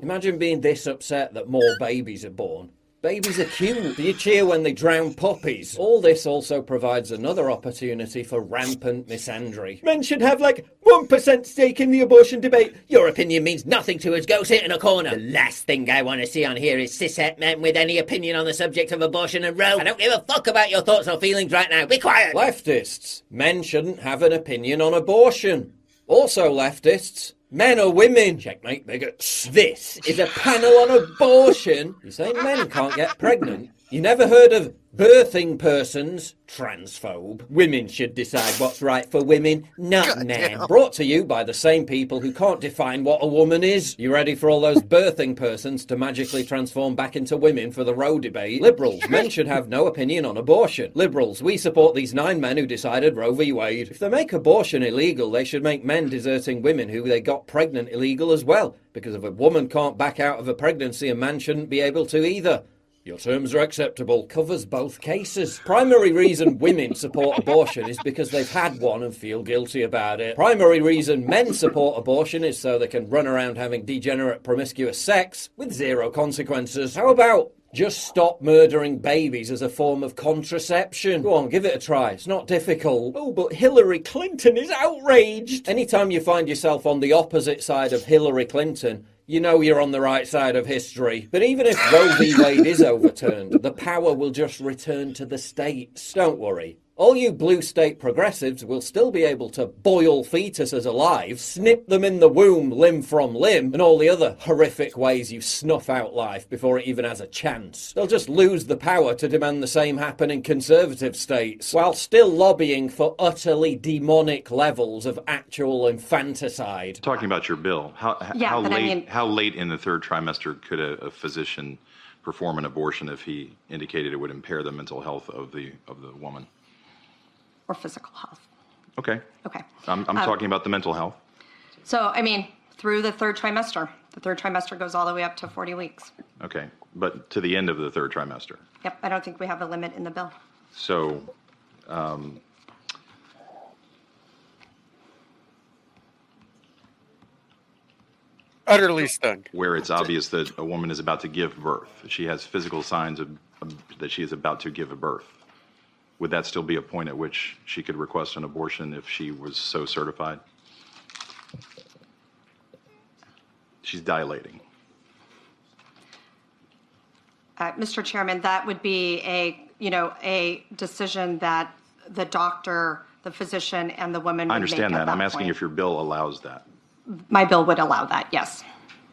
Imagine being this upset that more babies are born. Babies are cute. Do you cheer when they drown puppies? All this also provides another opportunity for rampant misandry. Men should have like 1% stake in the abortion debate. Your opinion means nothing to us. Go sit in a corner. The last thing I want to see on here is cishet men with any opinion on the subject of abortion and Roe. I don't give a fuck about your thoughts or feelings right now. Be quiet. Leftists. Men shouldn't have an opinion on abortion. Also leftists. Men or women? Checkmate bigots. This is a panel on abortion. You say men can't get pregnant? You never heard of birthing persons? Transphobe. Women should decide what's right for women, not men. Brought to you by the same people who can't define what a woman is. You ready for all those birthing persons to magically transform back into women for the Roe debate? Liberals. Men should have no opinion on abortion. Liberals. We support these nine men who decided Roe v. Wade. If they make abortion illegal, they should make men deserting women who they got pregnant illegal as well. Because if a woman can't back out of a pregnancy, a man shouldn't be able to either. Your terms are acceptable. Covers both cases. Primary reason women support abortion is because they've had one and feel guilty about it. Primary reason men support abortion is so they can run around having degenerate promiscuous sex with zero consequences. How about just stop murdering babies as a form of contraception. Go on, give it a try. It's not difficult. Oh, but Hillary Clinton is outraged. Anytime you find yourself on the opposite side of Hillary Clinton, you know you're on the right side of history. But even if Roe v. Wade is overturned, the power will just return to the states. Don't worry. All you blue state progressives will still be able to boil fetuses alive, snip them in the womb limb from limb, and all the other horrific ways you snuff out life before it even has a chance. They'll just lose the power to demand the same happen in conservative states, while still lobbying for utterly demonic levels of actual infanticide. Talking about your bill, how, Yeah, how but I late mean- how late in the third trimester could a, a physician perform an abortion if he indicated it would impair the mental health of the of the woman? Or physical health. Okay, Okay. I'm, I'm Um, talking about the mental health. So, I mean, through the third trimester. The third trimester goes all the way up to 40 weeks. Okay, but to the end of the third trimester. Yep, I don't think we have a limit in the bill. So, um, Utterly stunned. where it's obvious that a woman is about to give birth, she has physical signs of, of that she is about to give a birth. Would that still be a point at which she could request an abortion if she was so certified? She's dilating. Uh, Mr. Chairman, that would be a, you know, a decision that the doctor, the physician, and the woman I understand make at that. I'm asking point. if your bill allows that. My bill would allow that, yes.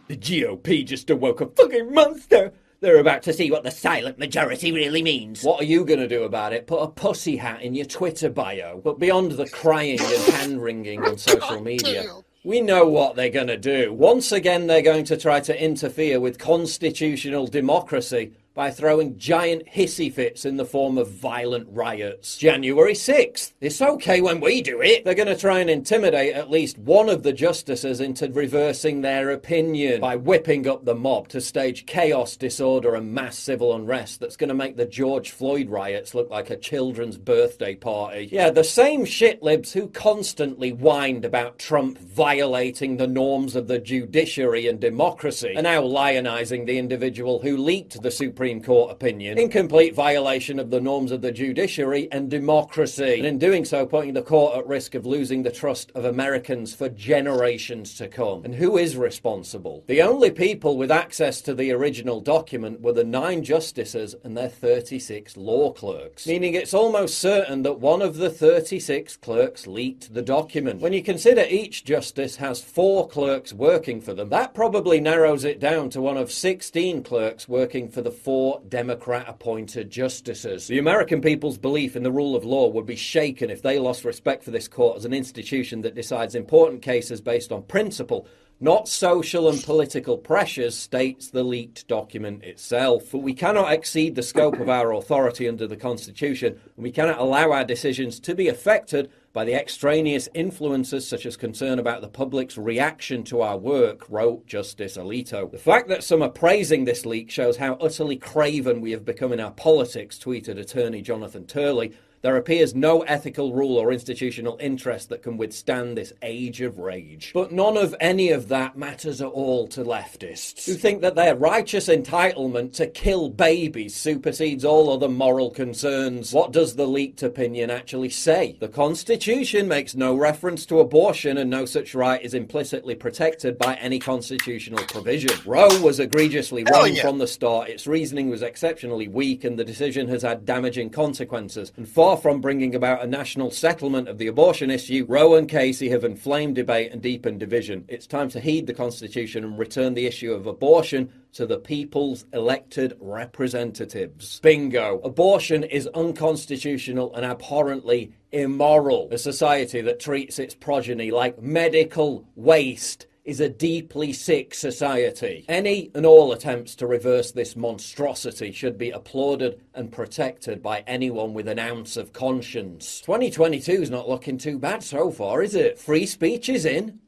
The GOP just awoke a fucking monster. They're about to see what the silent majority really means. What are you going to do about it? Put a pussy hat in your Twitter bio. But beyond the crying and hand wringing on social media, we know what they're going to do. Once again, they're going to try to interfere with constitutional democracy by throwing giant hissy fits in the form of violent riots. January 6th. It's okay when we do it. They're going to try and intimidate at least one of the justices into reversing their opinion by whipping up the mob to stage chaos, disorder, and mass civil unrest that's going to make the George Floyd riots look like a children's birthday party. Yeah, the same shitlibs who constantly whined about Trump violating the norms of the judiciary and democracy are now lionizing the individual who leaked the Supreme Court opinion in complete violation of the norms of the judiciary and democracy. And in doing so, putting the court at risk of losing the trust of Americans for generations to come. And who is responsible? The only people with access to the original document were the nine justices and their 36 law clerks, meaning it's almost certain that one of the 36 clerks leaked the document. When you consider each justice has four clerks working for them, that probably narrows it down to one of 16 clerks working for the four four Democrat appointed justices. The American people's belief in the rule of law would be shaken if they lost respect for this court as an institution that decides important cases based on principle not social and political pressures, states the leaked document itself. But we cannot exceed the scope of our authority under the Constitution, and we cannot allow our decisions to be affected by the extraneous influences such as concern about the public's reaction to our work, wrote Justice Alito. The fact that some are praising this leak shows how utterly craven we have become in our politics, tweeted attorney Jonathan Turley. There appears no ethical rule or institutional interest that can withstand this age of rage. But none of any of that matters at all to leftists, who think that their righteous entitlement to kill babies supersedes all other moral concerns. What does the leaked opinion actually say? The Constitution makes no reference to abortion, and no such right is implicitly protected by any constitutional provision. Roe was egregiously wrong yeah. from the start. Its reasoning was exceptionally weak, and the decision has had damaging consequences. And far from bringing about a national settlement of the abortion issue, Roe and Casey have inflamed debate and deepened division. It's time to heed the Constitution and return the issue of abortion to the people's elected representatives. Bingo. Abortion is unconstitutional and abhorrently immoral. A society that treats its progeny like medical waste is a deeply sick society. Any and all attempts to reverse this monstrosity should be applauded and protected by anyone with an ounce of conscience. 2022 is not looking too bad so far, is it? Free speech is in.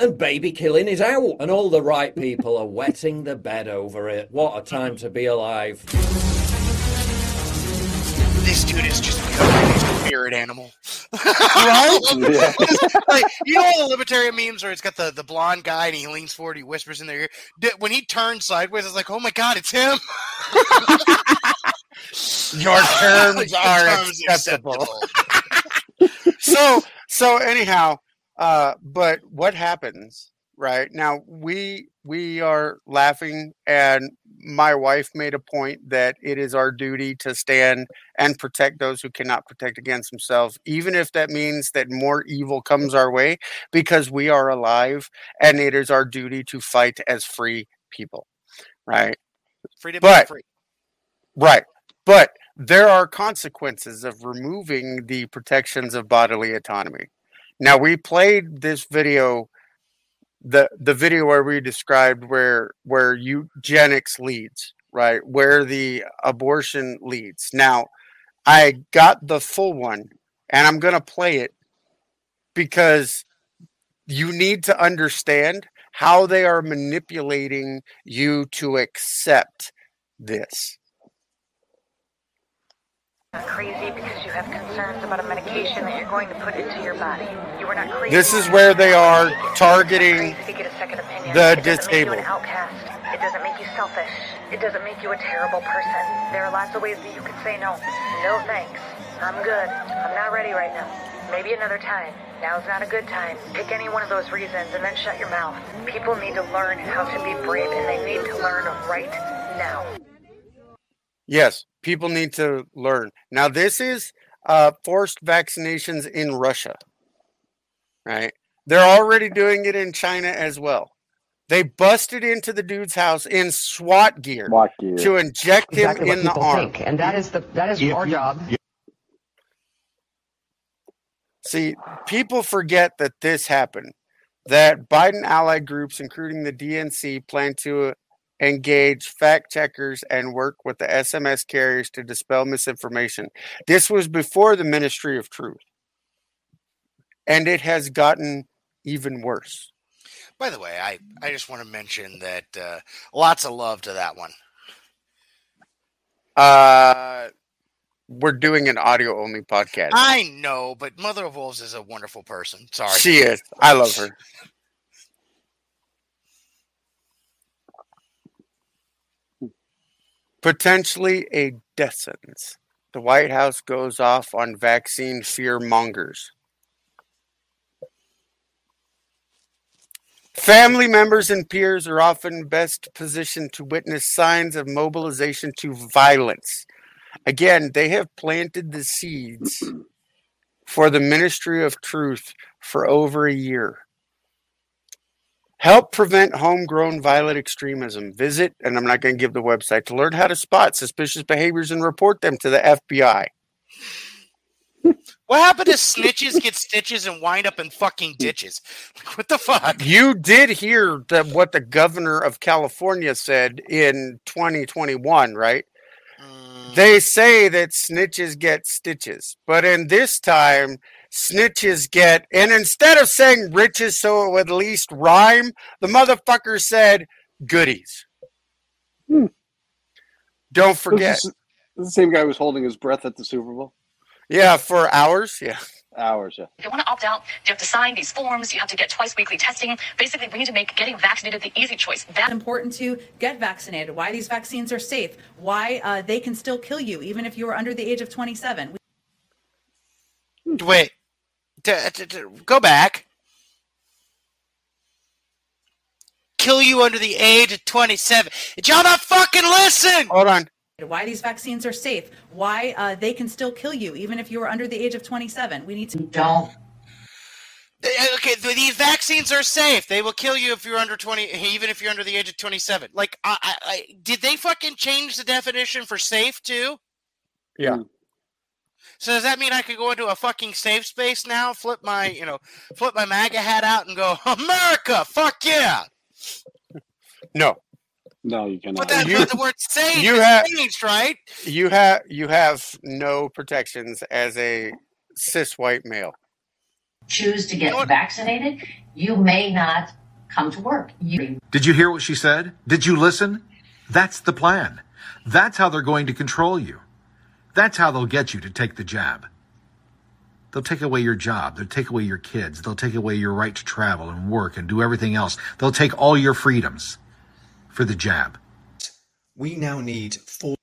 And baby killing is out, and all the right people are wetting the bed over it. What a time to be alive. This dude is just spirit animal. Right? (laughs) Yeah. like, you know all the libertarian memes where it's got the, the blonde guy and he leans forward, he whispers in their ear. When he turns sideways, it's like, oh my god, it's him. (laughs) Your terms are terms acceptable. (laughs) so so anyhow, uh, but what happens right now? We we are laughing, and my wife made a point that it is our duty to stand and protect those who cannot protect against themselves, even if that means that more evil comes our way, because we are alive, and it is our duty to fight as free people, right? Freedom But- free. Right. But there are consequences of removing the protections of bodily autonomy. Now we played this video the the video where we described where where eugenics leads, right? Where the abortion leads. Now I got the full one and I'm going to play it because you need to understand how they are manipulating you to accept this. Crazy because you have concerns about a medication that you're going to put into your body. You are not crazy. This is where they are targeting to get a second opinion. the it doesn't make you disabled. It doesn't make you selfish. It doesn't make you a terrible person. There are lots of ways that you could say no. No thanks. I'm good. I'm not ready right now. Maybe another time. Now's not a good time. Pick any one of those reasons and then shut your mouth. People need to learn how to be brave and they need to learn right now. Yes, people need to learn. Now, this is uh, forced vaccinations in Russia, right? They're already doing it in China as well. They busted into the dude's house in SWAT gear, SWAT gear. to inject him exactly what in the people arm. think, and that is the that is our job. See, people forget that this happened. That Biden allied groups, including the DNC, plan to engage fact checkers and work with the SMS carriers to dispel misinformation. This was before the Ministry of Truth. And it has gotten even worse. By the way, I, I just want to mention that uh, lots of love to that one. Uh, we're doing an audio only podcast. I know, but Mother of Wolves is a wonderful person. Sorry. She is. I love her. Potentially a death sentence. The White House goes off on vaccine fear mongers. Family members and peers are often best positioned to witness signs of mobilization to violence. Again, they have planted the seeds (clears throat) for the ministry of truth for over a year. Help prevent homegrown violent extremism. Visit, and I'm not going to give the website, to learn how to spot suspicious behaviors and report them to the FBI. What happened to snitches get stitches and wind up in fucking ditches? (laughs) What the fuck? You did hear that what the governor of California said in 2021, right? Mm. They say that snitches get stitches, but in this time, snitches get, and instead of saying riches so it would at least rhyme, the motherfucker said goodies. Don't forget. This is the same guy who was holding his breath at the Super Bowl. Yeah, for hours. Yeah. Hours, yeah. If you want to opt out, you have to sign these forms. You have to get twice weekly testing. Basically, we need to make getting vaccinated the easy choice. That's important to get vaccinated. Why these vaccines are safe. Why uh, they can still kill you even if you are under the age of 27. Wait. D- d- d- go back. Kill you under the age of 27. Did y'all not fucking listen? Hold on. Why these vaccines are safe. Why uh, they can still kill you even if you are under the age of 27. We need to don't. Okay, th- these vaccines are safe. They will kill you if you're under 20, even if you're under the age of 27. Like, I, I, I did they fucking change the definition for safe too? Yeah. So does that mean I could go into a fucking safe space now, flip my, you know, flip my MAGA hat out and go, America, fuck yeah. No. No, you cannot. But that's You- what the word safe you have- changed, right? You have you have no protections as a cis white male. Choose to get vaccinated, you may not come to work. You Did you hear what she said? Did you listen? That's the plan. That's how they're going to control you. That's how they'll get you to take the jab. They'll take away your job. They'll take away your kids. They'll take away your right to travel and work and do everything else. They'll take all your freedoms for the jab. We now need four.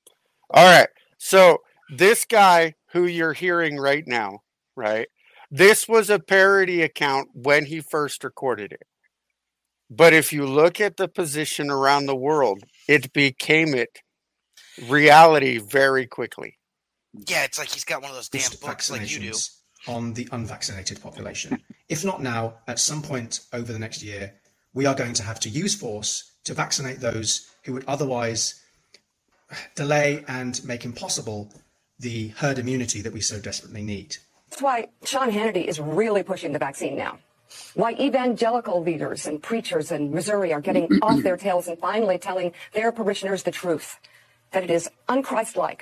All right. So this guy who you're hearing right now, right? This was a parody account when he first recorded it. But if you look at the position around the world, it became it reality very quickly. Yeah, it's like he's got one of those damn books like you do. vaccinations on the unvaccinated population. (laughs) if not now, at some point over the next year, we are going to have to use force to vaccinate those who would otherwise delay and make impossible the herd immunity that we so desperately need. That's why Sean Hannity is really pushing the vaccine now. Why evangelical leaders and preachers in Missouri are getting (clears throat) off their tails and finally telling their parishioners the truth that it is unchristlike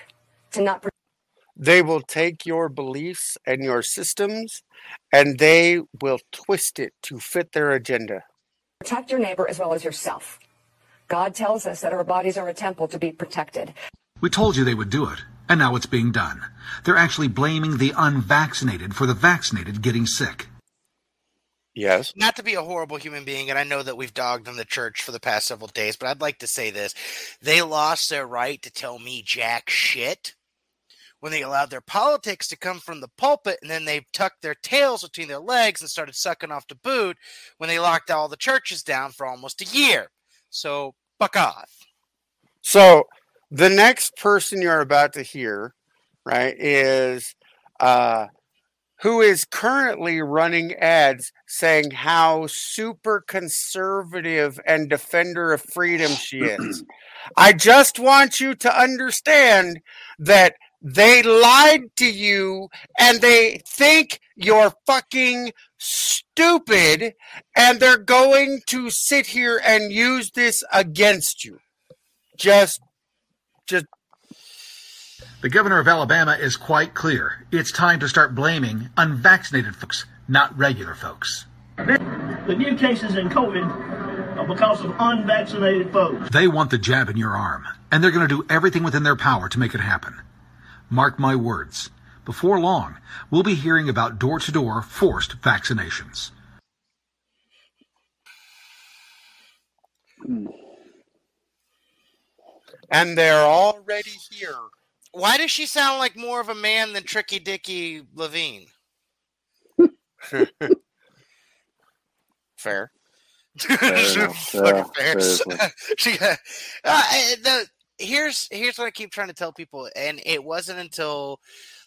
to not. They will take your beliefs and your systems and they will twist it to fit their agenda. Protect your neighbor as well as yourself. God tells us that our bodies are a temple to be protected. We told you they would do it, and now it's being done. They're actually blaming the unvaccinated for the vaccinated getting sick. Yes. Not to be a horrible human being, and I know that we've dogged on the church for the past several days, but I'd like to say this. They lost their right to tell me jack shit when they allowed their politics to come from the pulpit and then they tucked their tails between their legs and started sucking off the boot when they locked all the churches down for almost a year. So fuck off. So the next person you're about to hear, right, is uh who is currently running ads saying how super conservative and defender of freedom she is. (clears throat) I just want you to understand that they lied to you and they think you're fucking stupid and they're going to sit here and use this against you. Just just The governor of Alabama is quite clear. It's time to start blaming unvaccinated folks, not regular folks. The new cases in COVID are because of unvaccinated folks. They want the jab in your arm, and they're going to do everything within their power to make it happen. Mark my words. Before long, we'll be hearing about door to door forced vaccinations. and they're already here. Why does she sound like more of a man than Tricky Dicky Levine? (laughs) Fair. enough. (laughs) Fucking (laughs) Yeah, fair. She- uh, I- the, here's here's what I keep trying to tell people, and it wasn't until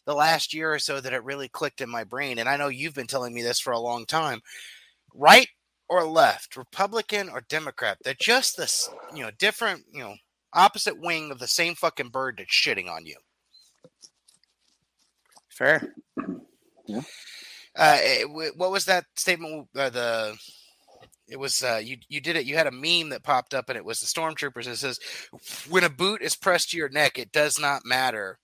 the last year or so that it really clicked in my brain. And I know you've been telling me this for a long time. Right or left, Republican or Democrat, they're just this, you know, different, you know, opposite wing of the same fucking bird that's shitting on you. Fair. (clears throat) Yeah. Uh, eh, what was that statement? Uh, the it was uh, you. You did it. You had a meme that popped up, and it was the stormtroopers. It says, "When a boot is pressed to your neck, it does not matter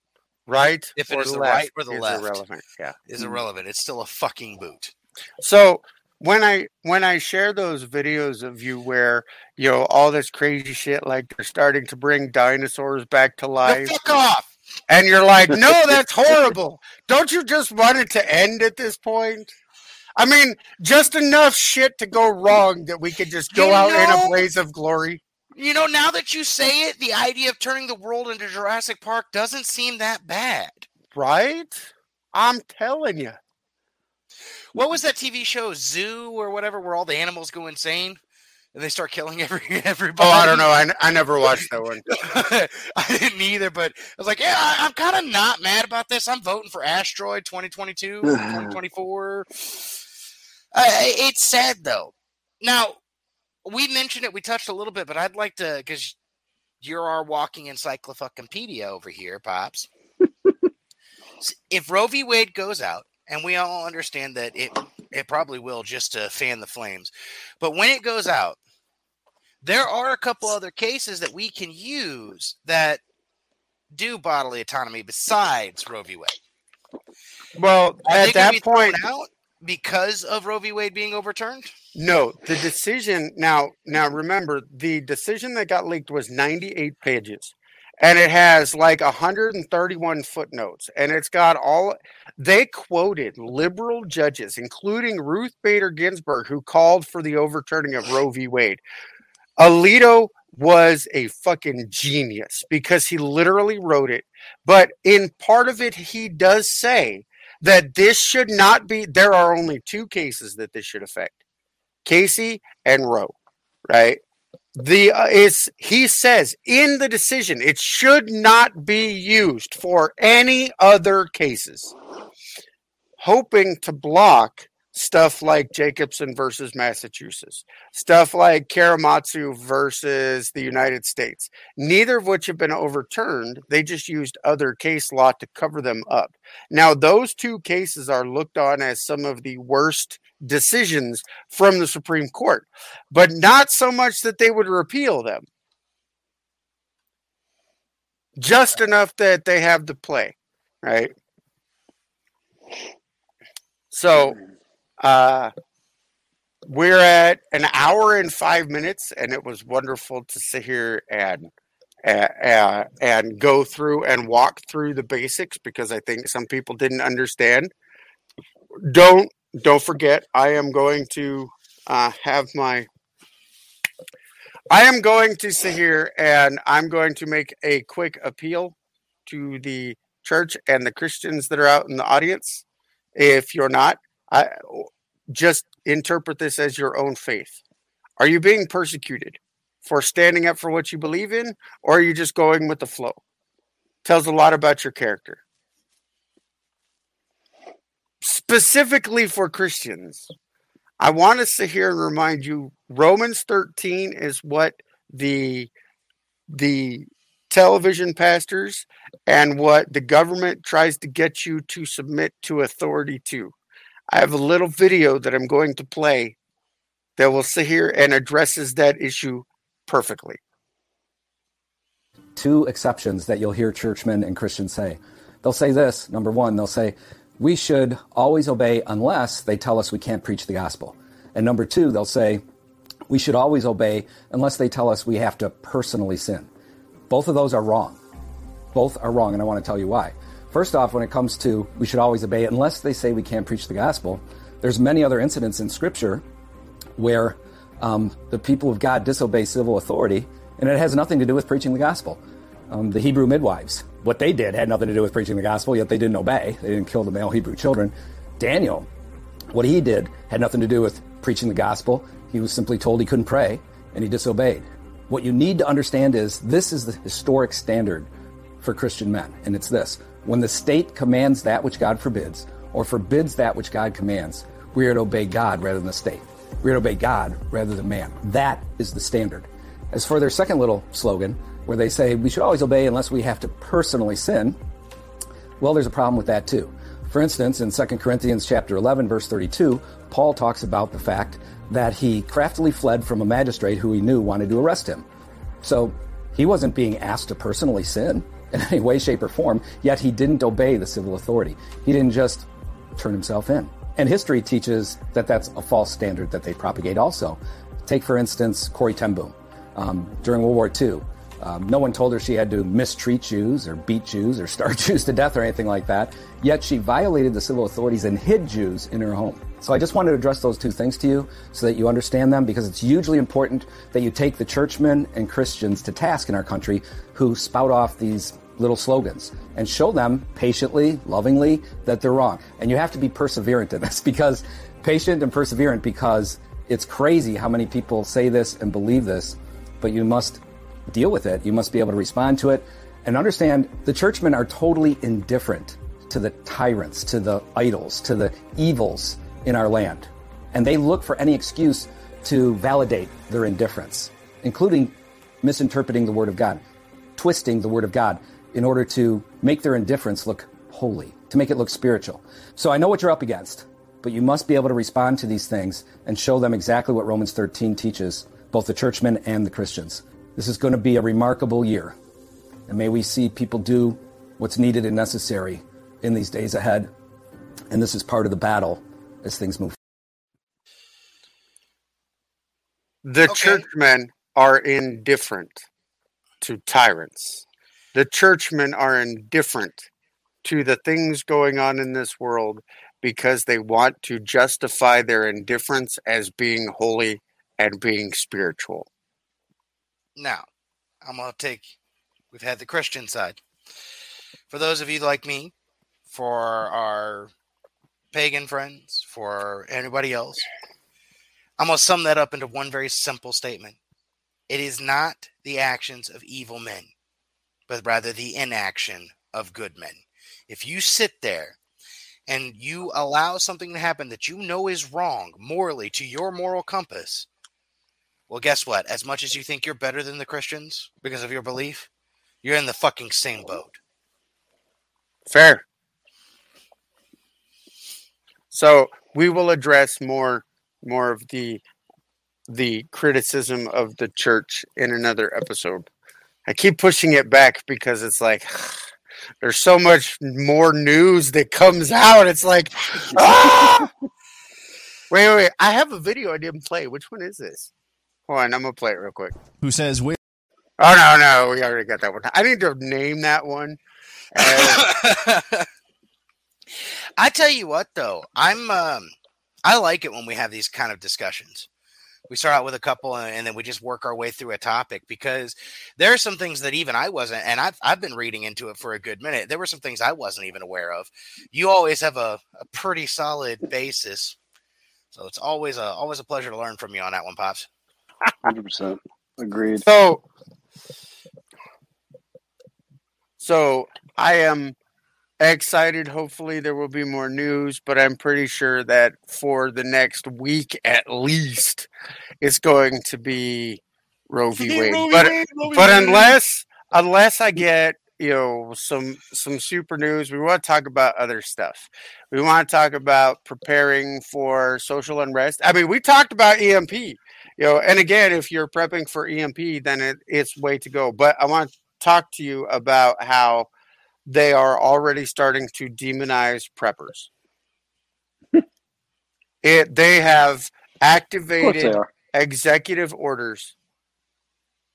Right if it is the right or the left. irrelevant. Yeah. Is irrelevant. It's still a fucking boot." So when I when I share those videos of you where you know all this crazy shit like they're starting to bring dinosaurs back to life. fuck off. And you're like, no, that's (laughs) horrible. Don't you just want it to end at this point? I mean, just enough shit to go wrong that we could just go You out in a blaze of glory. You know, now that you say it, the idea of turning the world into Jurassic Park doesn't seem that bad. Right? I'm telling you. What was that TV show, Zoo or whatever, where all the animals go insane and they start killing (laughs) every everybody? Oh, I don't know. I, I never watched that one. (laughs) I didn't either, but I was like, yeah, I, I'm kind of not mad about this. I'm voting for Asteroid 2022, (sighs) 2024. Uh, it's sad though. Now, we mentioned it, we touched a little bit, but I'd like to, because you're our walking encyclopedia over here, Pops. (laughs) If Roe v. Wade goes out, and we all understand that it it probably will just to fan the flames, but when it goes out, there are a couple other cases that we can use that do bodily autonomy besides Roe v. Wade. Well, at that point, out because of Roe v. Wade being overturned? No, the decision now now remember the decision that got leaked was 98 pages and it has like 131 footnotes and it's got all they quoted liberal judges including Ruth Bader Ginsburg who called for the overturning of Roe v. Wade. Alito was a fucking genius because he literally wrote it but in part of it he does say that this should not be there are only two cases that this should affect Casey and Roe, right? The uh, is he says in the decision it should not be used for any other cases, hoping to block stuff like Jacobson versus Massachusetts, stuff like Korematsu versus the United States, neither of which have been overturned. They just used other case law to cover them up. Now, those two cases are looked on as some of the worst decisions from the Supreme Court, but not so much that they would repeal them. Just enough that they have the play, right? So, uh, we're at an hour and five minutes, and it was wonderful to sit here and uh, and go through and walk through the basics because I think some people didn't understand. Don't don't forget, I am going to uh, have my. I am going to sit here and I'm going to make a quick appeal to the church and the Christians that are out in the audience. If you're not, I just interpret this as your own faith. Are you being persecuted for standing up for what you believe in, or are you just going with the flow? Tells a lot about your character. Specifically for Christians, I want to sit here and remind you Romans 13 is what the the television pastors and what the government tries to get you to submit to authority to. I have a little video that I'm going to play that will sit here and addresses that issue perfectly. two exceptions that you'll hear churchmen and Christians say. They'll say this number one, they'll say, we should always obey unless they tell us we can't preach the gospel. And number two, they'll say, we should always obey unless they tell us we have to personally sin. Both of those are wrong. Both are wrong, and I want to tell you why. First off, when it comes to we should always obey unless they say we can't preach the gospel, there's many other incidents in Scripture where um, the people of God disobey civil authority, and it has nothing to do with preaching the gospel. Um, the Hebrew midwives, what they did had nothing to do with preaching the gospel, yet they didn't obey. They didn't kill the male Hebrew children. Daniel, what he did had nothing to do with preaching the gospel. He was simply told he couldn't pray, and he disobeyed. What you need to understand is this is the historic standard for Christian men, and it's this when the state commands that which God forbids, or forbids that which God commands, we are to obey God rather than the state. We're to obey God rather than man. That is the standard. As for their second little slogan, where they say we should always obey unless we have to personally sin, well, there's a problem with that too. For instance, in 2 Corinthians chapter 11 verse 32, Paul talks about the fact that he craftily fled from a magistrate who he knew wanted to arrest him. So, he wasn't being asked to personally sin in any way, shape, or form, yet he didn't obey the civil authority. He didn't just turn himself in. And history teaches that that's a false standard that they propagate also. Take, for instance, Corrie ten Boom. Um, during World War II, um, no one told her she had to mistreat Jews or beat Jews or starve (laughs) Jews to death or anything like that. Yet she violated the civil authorities and hid Jews in her home. So I just wanted to address those two things to you so that you understand them because it's hugely important that you take the churchmen and Christians to task in our country who spout off these little slogans and show them patiently, lovingly that they're wrong. And you have to be perseverant in this (laughs) because patient and perseverant because it's crazy how many people say this and believe this, but you must deal with it. You must be able to respond to it and understand the churchmen are totally indifferent to the tyrants, to the idols, to the evils in our land. And they look for any excuse to validate their indifference, including misinterpreting the Word of God, twisting the Word of God in order to make their indifference look holy, to make it look spiritual. So I know what you're up against, but you must be able to respond to these things and show them exactly what Romans 13 teaches, both the churchmen and the Christians. This is going to be a remarkable year. And may we see people do what's needed and necessary in these days ahead. And this is part of the battle as things move. The churchmen are indifferent to tyrants. The churchmen are indifferent to the things going on in this world because they want to justify their indifference as being holy and being spiritual. Now, I'm going to take, we've had the Christian side. For those of you like me, for our pagan friends, for anybody else, I'm going to sum that up into one very simple statement. It is not the actions of evil men, but rather the inaction of good men. If you sit there and you allow something to happen that you know is wrong morally to your moral compass, well, guess what? As much as you think you're better than the Christians because of your belief, you're in the fucking same boat. Fair. So we will address more more of the the criticism of the church in another episode. I keep pushing it back because it's like (sighs) there's so much more news that comes out. It's like, (laughs) ah! wait, wait, wait, I have a video I didn't play. Which one is this? Hold on, I'm gonna play it real quick. Who says we? Oh no, no, we already got that one. I need to name that one. (laughs) I tell you what, though, I'm um, I like it when we have these kind of discussions. We start out with a couple, and, and then we just work our way through a topic because there are some things that even I wasn't, and I've I've been reading into it for a good minute. There were some things I wasn't even aware of. You always have a, a pretty solid basis, so it's always a always a pleasure to learn from you on that one, pops. Hundred percent agreed. So, so I am excited. Hopefully, there will be more news, but I'm pretty sure that for the next week at least, it's going to be Roe v. Wade. Roe. But Wade, Roe but Wade. unless unless I get you know some some super news, we want to talk about other stuff. We want to talk about preparing for social unrest. I mean, we talked about EMP. You know, and again, if you're prepping for EMP, then it, it's way to go. But I want to talk to you about how they are already starting to demonize preppers. it they have activated are. executive orders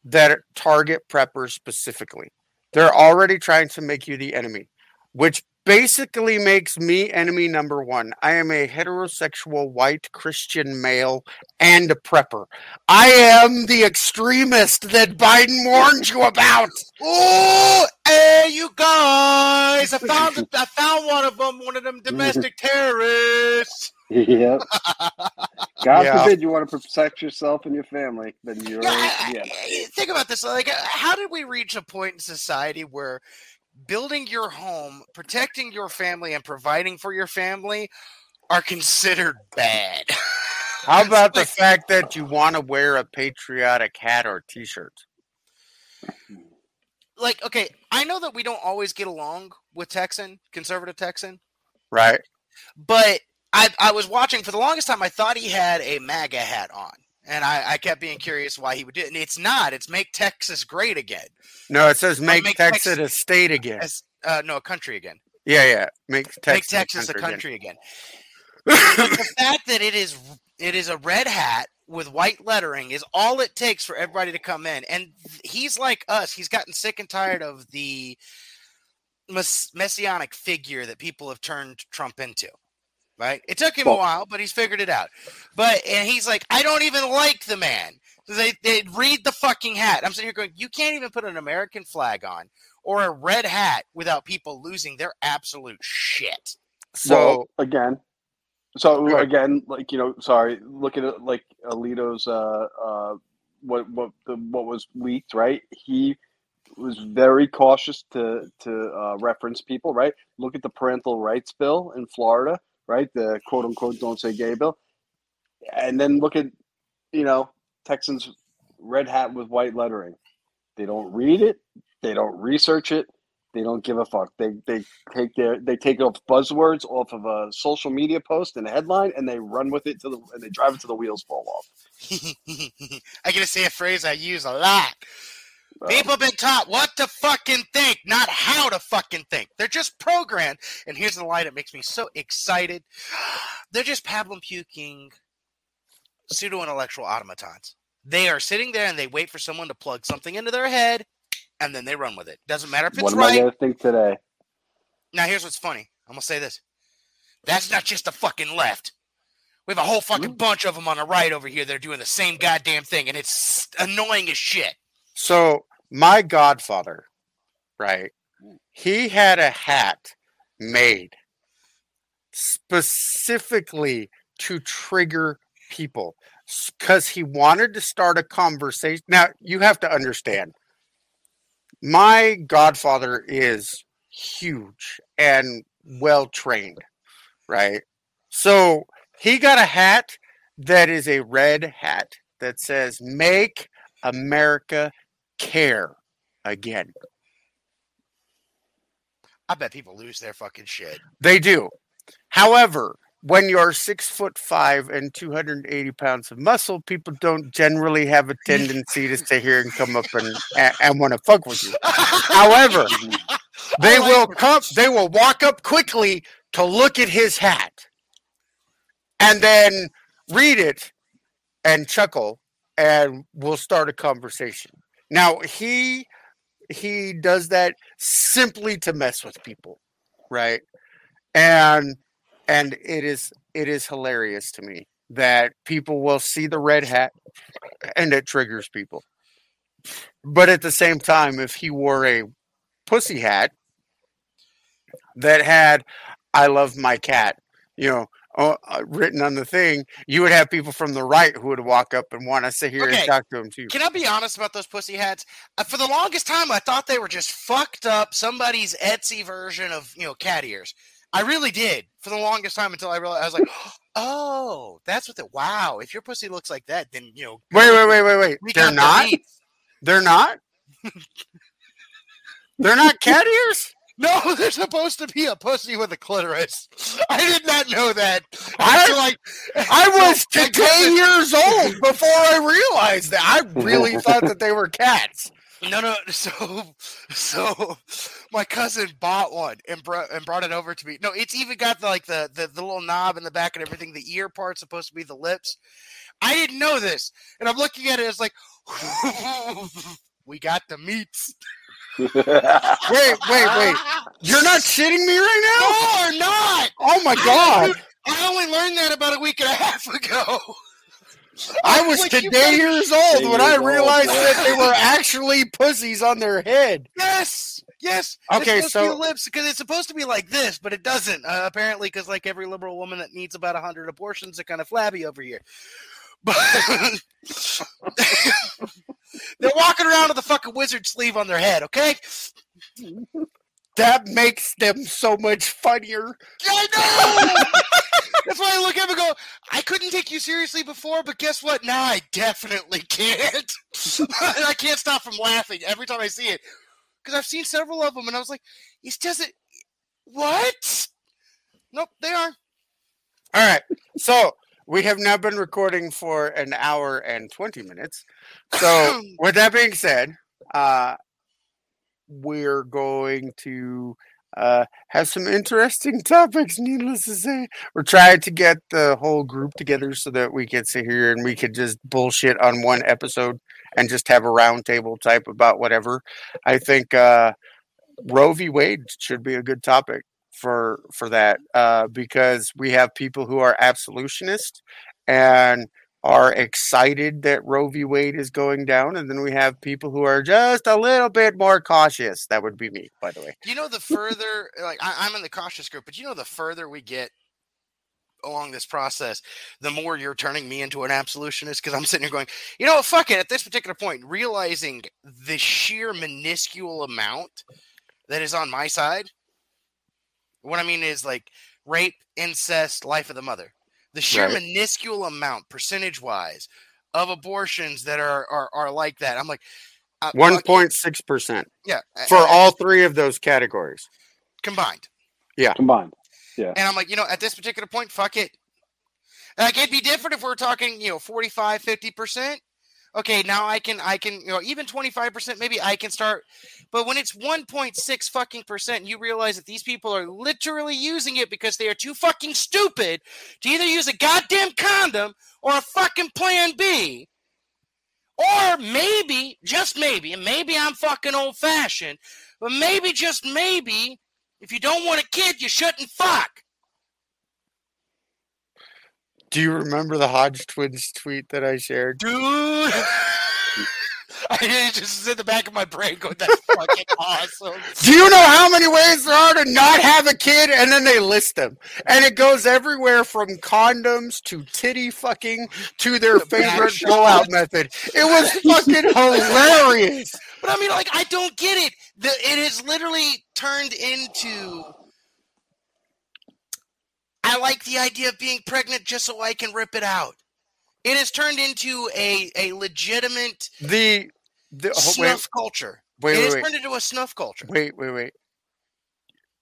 that target preppers specifically. They're already trying to make you the enemy, which basically makes me enemy number one. I am a heterosexual white Christian male and a prepper. I am the extremist that Biden warned you about. Oh, hey, you guys! I found (laughs) I found one of them, one of them domestic (laughs) terrorists. Yep. (laughs) God Yeah. forbid you want to protect yourself and your family, then you're yeah. Think about this: like, how did we reach a point in society where building your home, protecting your family, and providing for your family are considered bad? (laughs) How about the fact that you want to wear a patriotic hat or T-shirt? Like, okay, I know that we don't always get along with Texan, conservative Texan, Right. but I, I was watching for the longest time. I thought he had a MAGA hat on, and I, I kept being curious why he would do it. And it's not. It's make Texas great again. No, it says make, make Texas Texas- a state again. As, uh, no, a country again. Yeah, yeah. Make Texas, make Texas a again. country again. the fact that it is it is a red hat with white lettering is all it takes for everybody to come in. And he's like us. He's gotten sick and tired of the mess- messianic figure that people have turned Trump into. Right? It took him a while, but he's figured it out. But and he's like, I don't even like the man. So they they read the fucking hat. I'm sitting here going, you can't even put an American flag on or a red hat without people losing their absolute shit. well, again, so again, like you know, sorry, look at it like Alito's uh, uh, what what the what was leaked, right? He was very cautious to to uh, reference people, right? Look at the parental rights bill in Florida, right? The quote unquote "Don't Say Gay" bill, and then look at you know Texans red hat with white lettering. They don't read it. They don't research it. They don't give a fuck. They they take their they take off buzzwords off of a social media post and a headline, and they run with it to the and they drive it till the wheels fall off. (laughs) I gotta say a phrase I use a lot. People have been taught what to fucking think, not how to fucking think. They're just programmed. And here's the line that makes me so excited. (gasps) They're just pablum puking pseudo intellectual automatons. They are sitting there and they wait for someone to plug something into their head and then they run with it. Doesn't matter if it's What am I right. gonna think today? Now, here's what's funny. I'm gonna say this. That's not just the fucking left. We have a whole fucking bunch of them on the right over here. They're doing the same goddamn thing, and it's annoying as shit. So my godfather, right? He had a hat made specifically to trigger people because he wanted to start a conversation. Now you have to understand, my godfather is huge and well trained, right? So he got a hat that is a red hat that says "Make America Care Again." I bet people lose their fucking shit. They do. However, when you're six foot five and 280 pounds of muscle, people don't generally have a (laughs) tendency to stay here and come up and, and, and want to fuck with you. However, (laughs) they will come, they will walk up quickly to look at his hat and then read it and chuckle and we'll start a conversation. Now he he does that simply to mess with people, right? And and it is it is hilarious to me that people will see the red hat and it triggers people. But at the same time, if he wore a pussy hat that had "I love my cat," you know, uh, uh, written on the thing, you would have people from the right who would walk up and want to sit here Okay. and talk to them too. Can I be honest about those pussy hats? Uh, for the longest time, I thought they were just fucked up somebody's Etsy version of you know cat ears. I really did for the longest time until I realized I was like, (gasps) oh, that's what the wow. If your pussy looks like that, then you know. Wait, wait, wait, (laughs) wait, wait. They're not. They're (laughs) not. They're not cat ears. No, (laughs) they're supposed to be a pussy with a clitoris. (laughs) I did not know that. I- like I was (laughs) So, my today cousin- years old before I realized that. I really thought that they were cats. No, no. So, so my cousin bought one and brought and brought it over to me. No, it's even got the, like the, the the little knob in the back and everything. The ear part's supposed to be the lips. I didn't know this, and I'm looking at it. It's like we got the meats. Wait, wait, wait. You're not shitting me right now? No, or not. Oh my god. (laughs) I only learned that about a week and a half ago. I was Like, today years old when I years old, realized boy. that they (laughs) were actually pussies on their head. Yes, yes. Okay, it's supposed to be so- lips because it's supposed to be like this, but it doesn't. Uh, apparently, because like every liberal woman that needs about hundred abortions, they're kind of flabby over here. But (laughs) they're walking around with a fucking wizard sleeve on their head. Okay, That makes them so much funnier. I know. That's why I look at him and go, I couldn't take you seriously before, but guess what? Now I definitely can't. and (laughs) I can't stop from laughing every time I see it. Because I've seen several of them and I was like, it doesn't. What? Nope, they are. All right. So we have now been recording for an hour and 20 minutes. (coughs) So, with that being said, uh, we're going to uh, have some interesting (laughs) topics, needless to say. We're trying to get the whole group together so that we can sit here and we could just bullshit on one episode and just have a roundtable type about whatever. I think uh, Roe v. Wade should be a good topic for for that uh, because we have people who are absolutionists and are excited that Roe v. Wade is going down, and then we have people who are just a little bit more cautious. That would be me, by the way. You know, the further, like, I, I'm in the cautious group, but you know, the further we get along this process, the more you're turning me into an absolutionist because I'm sitting here going, you know fuck it. At this particular point, realizing the sheer minuscule amount that is on my side, what I mean is like rape, incest, life of the mother. The sheer Right. minuscule amount, percentage wise, of abortions that are are, are like that. I'm like, uh, One fuck it. point six percent. Yeah, For and- all three of those categories. combined. Yeah. Combined. Yeah. And I'm like, you know, at this particular point, fuck it. Like it'd be different if we're talking, you know, 45, 50%. Okay, now I can I can, you know, even 25% maybe I can start. But when it's 1.6 fucking percent, you realize that these people are literally using it because they are too fucking stupid to either use a goddamn condom or a fucking plan B. Or maybe, just maybe, and maybe I'm fucking old fashioned, but maybe just maybe, if you don't want a kid, you shouldn't fuck. Do you remember the Hodge twins tweet that I shared? Dude. (laughs) (laughs) I just is in the back of my brain going, that's fucking awesome. Do you know how many ways there are to not have a kid? And then they list them. And it goes everywhere from condoms to titty fucking to their favorite shots. blowout method. It was fucking (laughs) hilarious. But I mean, like, I don't get it. The, it has literally turned into. I like the idea of being pregnant just so I can rip it out. It has turned into a, a legitimate The, the oh, snuff culture. wait, it wait, has wait. turned into a snuff culture. Wait, wait, wait.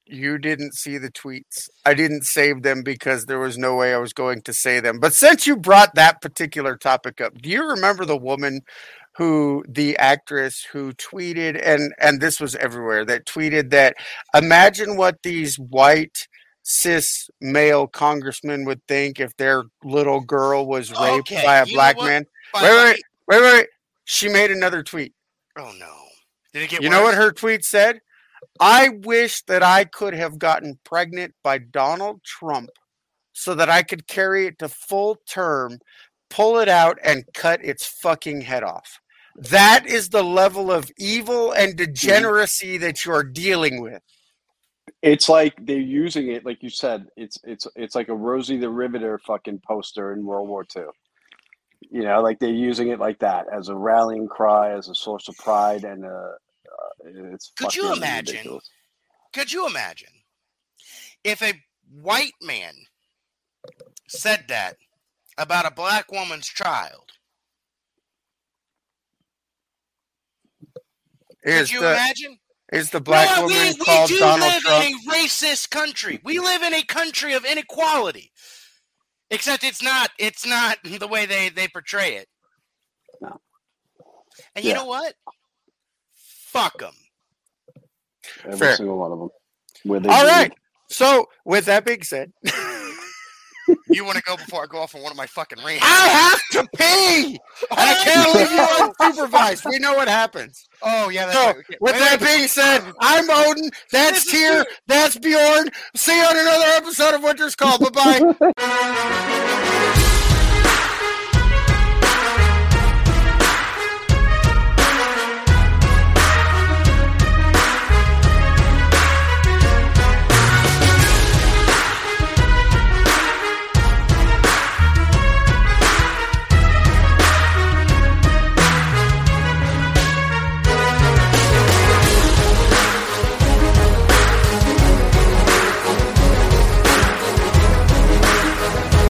You didn't see the tweets. I didn't save them because there was no way I was going to say them. But since you brought that particular topic up, do you remember the woman who the actress who tweeted and and this was everywhere that tweeted that imagine what these white cis male congressman would think if their little girl was raped Okay, by a you black man. Wait, wait, wait, wait, wait. She made another tweet. Oh, no. Did it get You know what her tweet said? I wish that I could have gotten pregnant by Donald Trump so that I could carry it to full term, pull it out, and cut its fucking head off. That is the level of evil and mm-hmm. degeneracy that you're dealing with. It's like they're using it, like you said. It's it's it's like a Rosie the Riveter fucking poster in World War II. You know, like they're using it like that as a rallying cry, as a source of pride, and uh, uh it's. Could you imagine? ridiculous. Could you imagine if a white man said that about a black woman's child? Is Could you the, imagine? Is the You know black what? woman we, we called do Donald live Trump? in a racist country. We live in a country of inequality. Except it's not. It's not (laughs) the way they they portray it. No. And you know what? Fuck them. Every Fair. single one of them. Where they All it. So, with that being said, (laughs) You want to go before I go off on one of my fucking rants? I have to pee, and I can't leave you unsupervised. We know what happens. Oh yeah. That's So, right. Okay. with Wait, that wait, being said, I'm Odin. That's Tyr. That's Bjorn. See you on another episode of Winter's Call. Bye bye. (laughs)